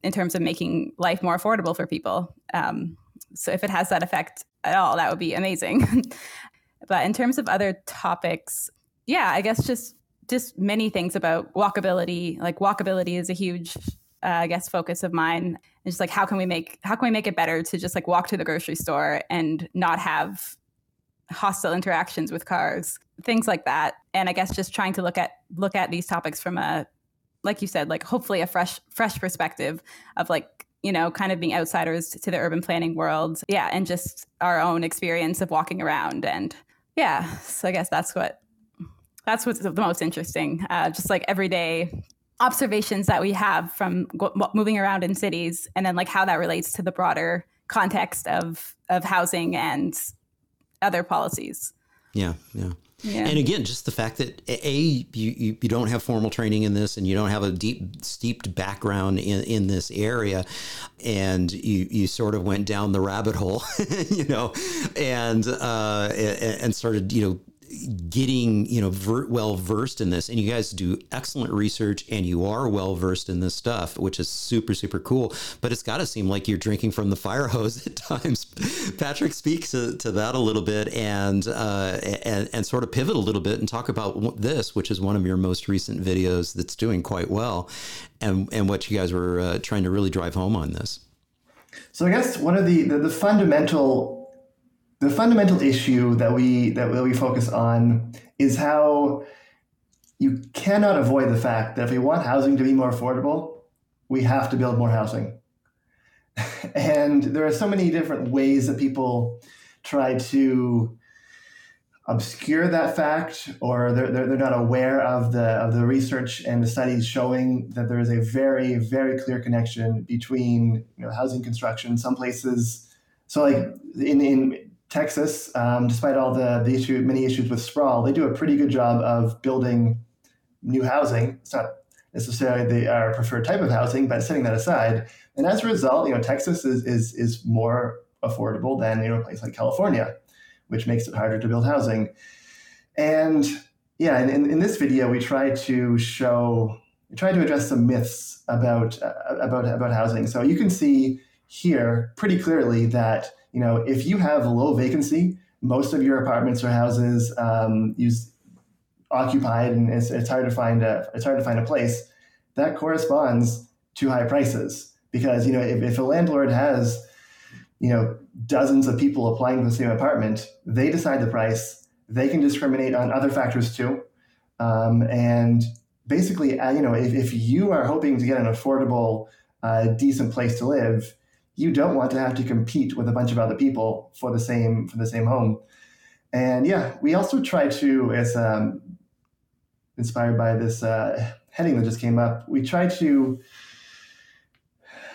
in terms of making life more affordable for people. Um, so if it has that effect at all, that would be amazing. but in terms of other topics, yeah, I guess just just many things about walkability. Like walkability is a huge, uh, I guess, focus of mine. And just like how can we make how can we make it better to just like walk to the grocery store and not have hostile interactions with cars, things like that. And I guess just trying to look at look at these topics from a like you said, like hopefully a fresh fresh perspective of like, you know, kind of being outsiders to the urban planning world. Yeah, and just our own experience of walking around and yeah, so I guess that's what that's what's the most interesting. Uh, just like everyday observations that we have from moving around in cities and then like how that relates to the broader context of of housing and other policies. Yeah, yeah. Yeah. And again, just the fact that a you, you, you don't have formal training in this, and you don't have a deep steeped background in, in this area, and you you sort of went down the rabbit hole, you know, and uh, and started you know getting you know ver- well versed in this and you guys do excellent research and you are well versed in this stuff which is super super cool. But it's got to seem like you're drinking from the fire hose at times. Patrick speaks to, to that a little bit and, uh, and and sort of pivot a little bit and talk about this which is one of your most recent videos that's doing quite well and and what you guys were uh, trying to really drive home on this. So i guess one of the, the, the fundamental the fundamental issue that we that we focus on is how you cannot avoid the fact that if we want housing to be more affordable, we have to build more housing. and there are so many different ways that people try to obscure that fact or they're, they're, they're, not aware of the of the research and the studies showing that there is a very very clear connection between you know, housing construction some places so like in, in Texas, um, despite all the, the issue, many issues with sprawl, they do a pretty good job of building new housing. It's not necessarily the, our preferred type of housing, but setting that aside. And as a result, you know, Texas is, is, is more affordable than you know, a place like California, which makes it harder to build housing. And yeah, in, in, in this video, we try to show, we try to address some myths about, uh, about, about housing. So you can see here pretty clearly that you know, if you have low vacancy, most of your apartments or houses um, use occupied, and it's, it's hard to find a it's hard to find a place. That corresponds to high prices because you know if, if a landlord has you know dozens of people applying for the same apartment, they decide the price. They can discriminate on other factors too, um, and basically, uh, you know, if, if you are hoping to get an affordable, uh, decent place to live, you don't want to have to compete with a bunch of other people for the same for the same home. And yeah, we also try to, as um, inspired by this uh, heading that just came up, we try to,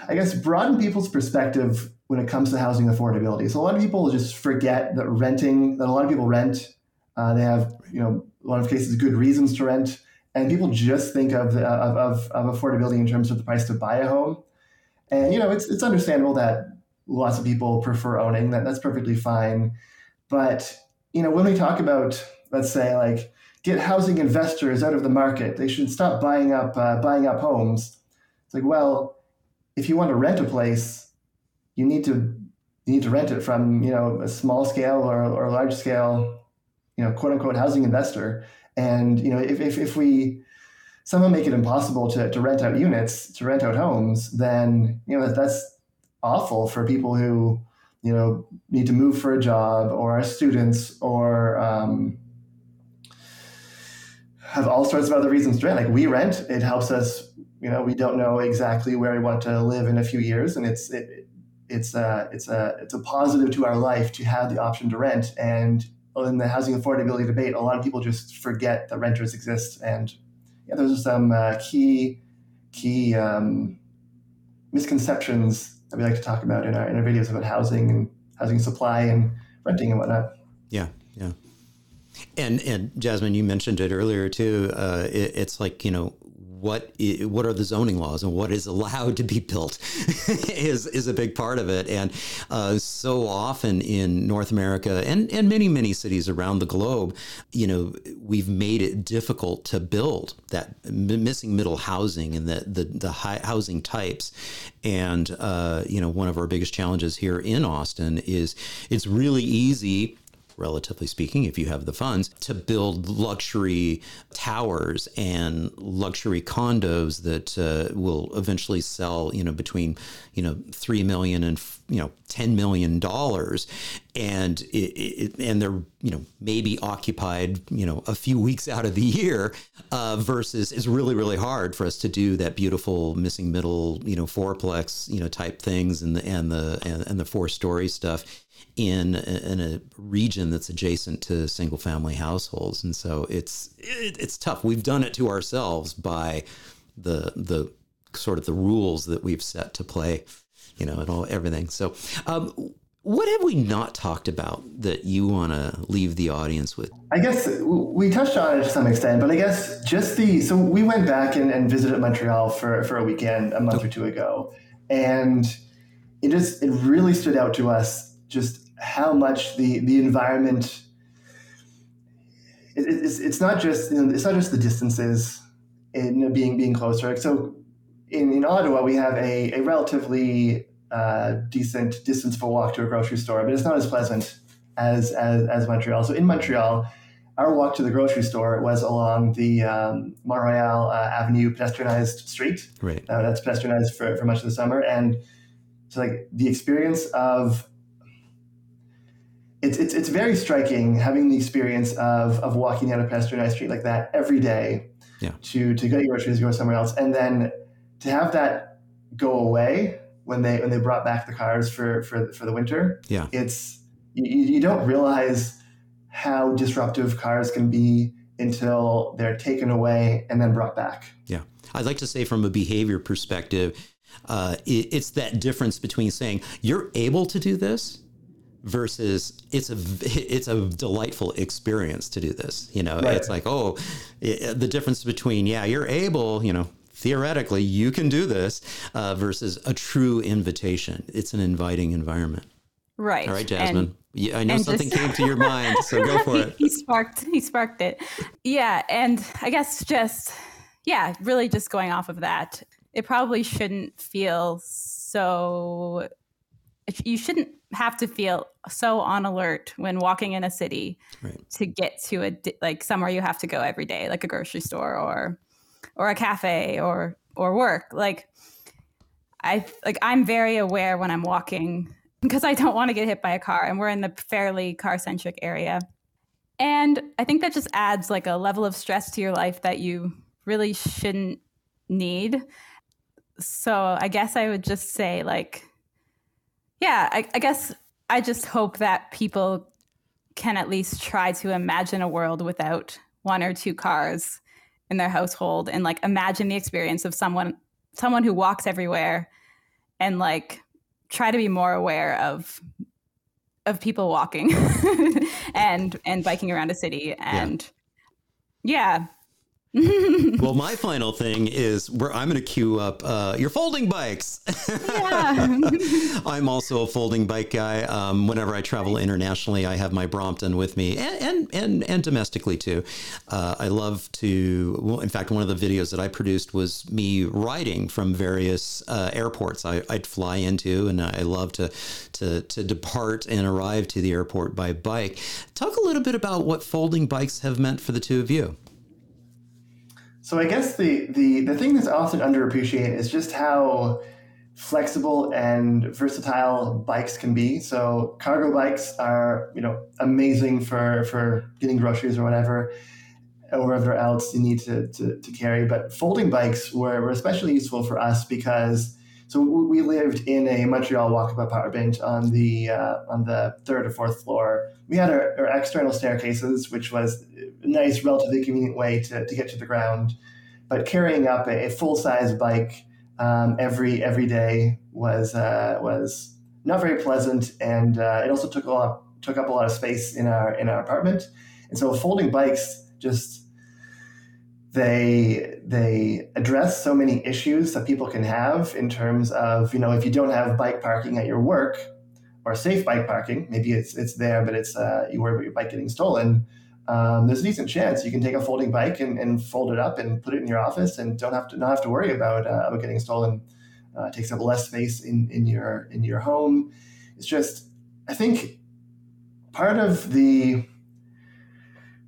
I guess, broaden people's perspective when it comes to housing affordability. So a lot of people just forget that renting, that a lot of people rent. Uh, they have, you know, a lot of cases good reasons to rent, and people just think of, the, of, of, of affordability in terms of the price to buy a home. And you know, it's it's understandable that lots of people prefer owning. That that's perfectly fine. But you know, when we talk about let's say like get housing investors out of the market, they should stop buying up uh, buying up homes. It's like, well, if you want to rent a place, you need to you need to rent it from you know a small scale or, or large scale, you know, quote unquote housing investor. And you know, if if, if we someone make it impossible to, to rent out units, to rent out homes, then you know that's awful for people who you know need to move for a job or are students or um, have all sorts of other reasons to rent. Like we rent, it helps us. You know, we don't know exactly where we want to live in a few years, and it's it, it's a it's a it's a positive to our life to have the option to rent. And in the housing affordability debate, a lot of people just forget that renters exist and yeah, those are some uh, key key um, misconceptions that we like to talk about in our in our videos about housing and housing supply and renting and whatnot. Yeah, yeah. And and Jasmine, you mentioned it earlier too. Uh, it, it's like you know what what are the zoning laws and what is allowed to be built is is a big part of it. And uh, so often in North America and and many many cities around the globe, you know, we've made it difficult to build that missing middle housing and the the, the high housing types. And uh, you know, one of our biggest challenges here in Austin is it's really easy relatively speaking, if you have the funds, to build luxury towers and luxury condos that uh, will eventually sell, you know, between, you know, three million and you know, ten million dollars, and it, it, and they're you know maybe occupied you know a few weeks out of the year, uh, versus it's really really hard for us to do that beautiful missing middle you know fourplex you know type things and the and the and, and the four story stuff in a, in a region that's adjacent to single family households. And so it's it, it's tough. We've done it to ourselves by the the sort of the rules that we've set to play you know and all everything. So um, What have we not talked about that you want to leave the audience with? I guess we touched on it to some extent, but I guess just the so we went back and, and visited Montreal for, for a weekend a month or two ago, and it just it really stood out to us just how much the the environment. It, it's, it's not just you know, it's not just the distances in being being closer. So in, in Ottawa, we have a, a relatively uh, decent distance for a walk to a grocery store, but it's not as pleasant as, as, as Montreal. So in Montreal, our walk to the grocery store was along the um, Mont Royal uh, Avenue pedestrianized street. Right. Uh, that's pedestrianized for, for much of the summer. And so like the experience of it's, it's, it's very striking having the experience of, of walking down a pedestrianized street like that every day yeah. to, to get your groceries, go somewhere else. And then to have that go away when they when they brought back the cars for for, for the winter. Yeah, it's you, you don't realize how disruptive cars can be until they're taken away and then brought back. Yeah, I'd like to say from a behavior perspective, uh, it, it's that difference between saying you're able to do this versus it's a it's a delightful experience to do this you know right. it's like oh it, the difference between yeah you're able you know theoretically you can do this uh, versus a true invitation. It's an inviting environment. Right. All right, Jasmine. And, I know something just, came to your mind, so go for it. He sparked he sparked it. Yeah, and I guess just yeah, really just going off of that. It probably shouldn't feel so you shouldn't have to feel so on alert when walking in a city right. to get to a like somewhere you have to go every day like a grocery store or or a cafe or or work. Like i like i'm very aware when i'm walking because i don't want to get hit by a car and we're in the fairly car centric area. And i think that just adds like a level of stress to your life that you really shouldn't need. So i guess i would just say like yeah I, I guess i just hope that people can at least try to imagine a world without one or two cars in their household and like imagine the experience of someone someone who walks everywhere and like try to be more aware of of people walking and and biking around a city and yeah, yeah well, my final thing is where I'm going to queue up uh, your folding bikes. yeah. I'm also a folding bike guy. Um, whenever I travel internationally, I have my Brompton with me, and and and, and domestically too. Uh, I love to. Well, in fact, one of the videos that I produced was me riding from various uh, airports I, would fly into, and I love to to to depart and arrive to the airport by bike. Talk a little bit about what folding bikes have meant for the two of you. So I guess the, the, the thing that's often underappreciated is just how flexible and versatile bikes can be. So cargo bikes are, you know, amazing for, for getting groceries or whatever, or whatever else you need to, to, to carry. But folding bikes were, were especially useful for us because so we lived in a Montreal walk-up apartment on the uh, on the third or fourth floor. We had our, our, external staircases, which was a nice, relatively convenient way to, to get to the ground. But carrying up a, a full-size bike um, every every day was uh, was not very pleasant, and uh, it also took a lot took up a lot of space in our in our apartment. And so folding bikes just they they address so many issues that people can have in terms of you know if you don't have bike parking at your work or safe bike parking maybe it's it's there but it's uh, you worry about your bike getting stolen um, there's a decent chance you can take a folding bike and, and fold it up and put it in your office and don't have to not have to worry about uh, about getting stolen. Uh, it takes up less space in in your in your home. It's just i think part of the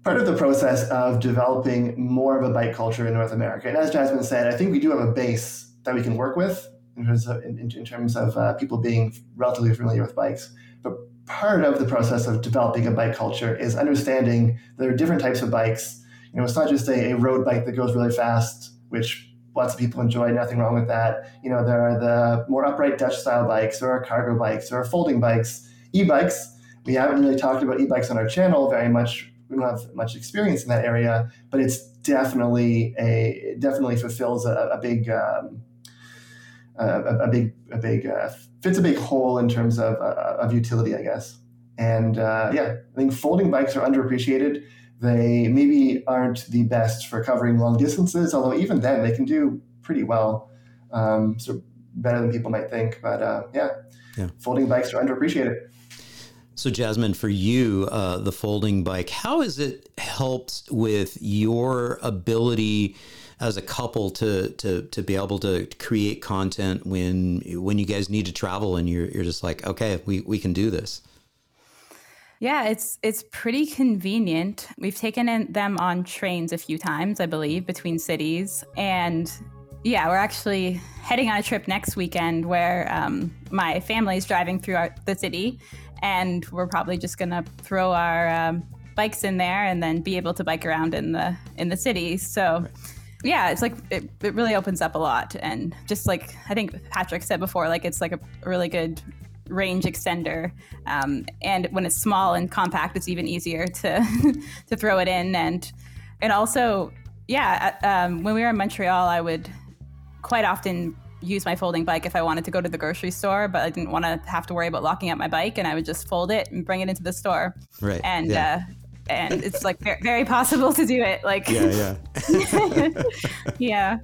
part of the process of developing more of a bike culture in North America. And as Jasmine said, I think we do have a base that we can work with in terms of, in, in terms of uh, people being relatively familiar with bikes. But part of the process of developing a bike culture is understanding there are different types of bikes. You know, it's not just a, a road bike that goes really fast, which lots of people enjoy, nothing wrong with that. You know, there are the more upright Dutch style bikes, there are cargo bikes, are folding bikes, e-bikes. We haven't really talked about e-bikes on our channel very much we don't have much experience in that area, but it's definitely a it definitely fulfills a, a big um, a, a, big a big uh, fits a big hole in terms of uh, of utility, I guess. And uh, yeah, I think folding bikes are underappreciated. They maybe aren't the best for covering long distances, although even then they can do pretty well. Um, so better than people might think. But uh, yeah, yeah, folding bikes are underappreciated. So, Jasmine, for you, uh, the folding bike, how has it helped with your ability as a couple to to to be able to create content when when you guys need to travel and you're you're just like, okay, we we can do this. Yeah, it's it's pretty convenient. We've taken in them on trains a few times, I believe, between cities, and yeah, we're actually heading on a trip next weekend where um, my family is driving through our, the city, and we're probably just gonna throw our um, bikes in there and then be able to bike around in the in the city. So. Right. Yeah, it's like it, it really opens up a lot. And just like I think Patrick said before, like it's like a really good range extender. Um, and when it's small and compact, it's even easier to to throw it in. And and also, yeah, um, when we were in Montreal, I would quite often use my folding bike if I wanted to go to the grocery store, but I didn't want to have to worry about locking up my bike, and I would just fold it and bring it into the store. Right. And yeah. uh, and it's like very, possible to do it. Like yeah, yeah, yeah.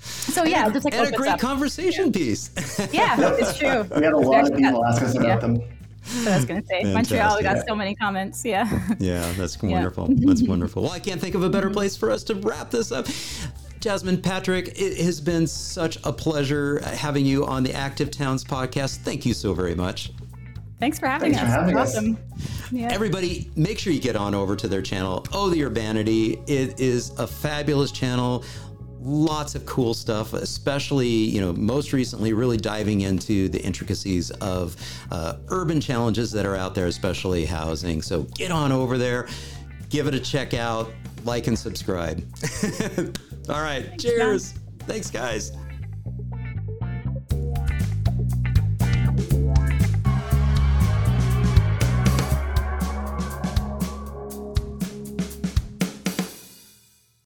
So yeah, and, just like and a great up. conversation yeah. piece. yeah, it's true. We had a lot of people ask us about yeah. them. So I was going to say Fantastic. Montreal. We got so many comments. Yeah. Yeah, that's wonderful. Yeah. That's wonderful. Well, I can't think of a better place for us to wrap this up. Jasmine Patrick, it has been such a pleasure having you on the Active Towns podcast. Thank you so very much. Thanks for having Thanks us. For having awesome. Yeah. Everybody, make sure you get on over to their channel, Oh the Urbanity. It is a fabulous channel. Lots of cool stuff, especially, you know, most recently, really diving into the intricacies of uh, urban challenges that are out there, especially housing. So get on over there, give it a check out, like and subscribe. All right. Cheers. Thanks, guys.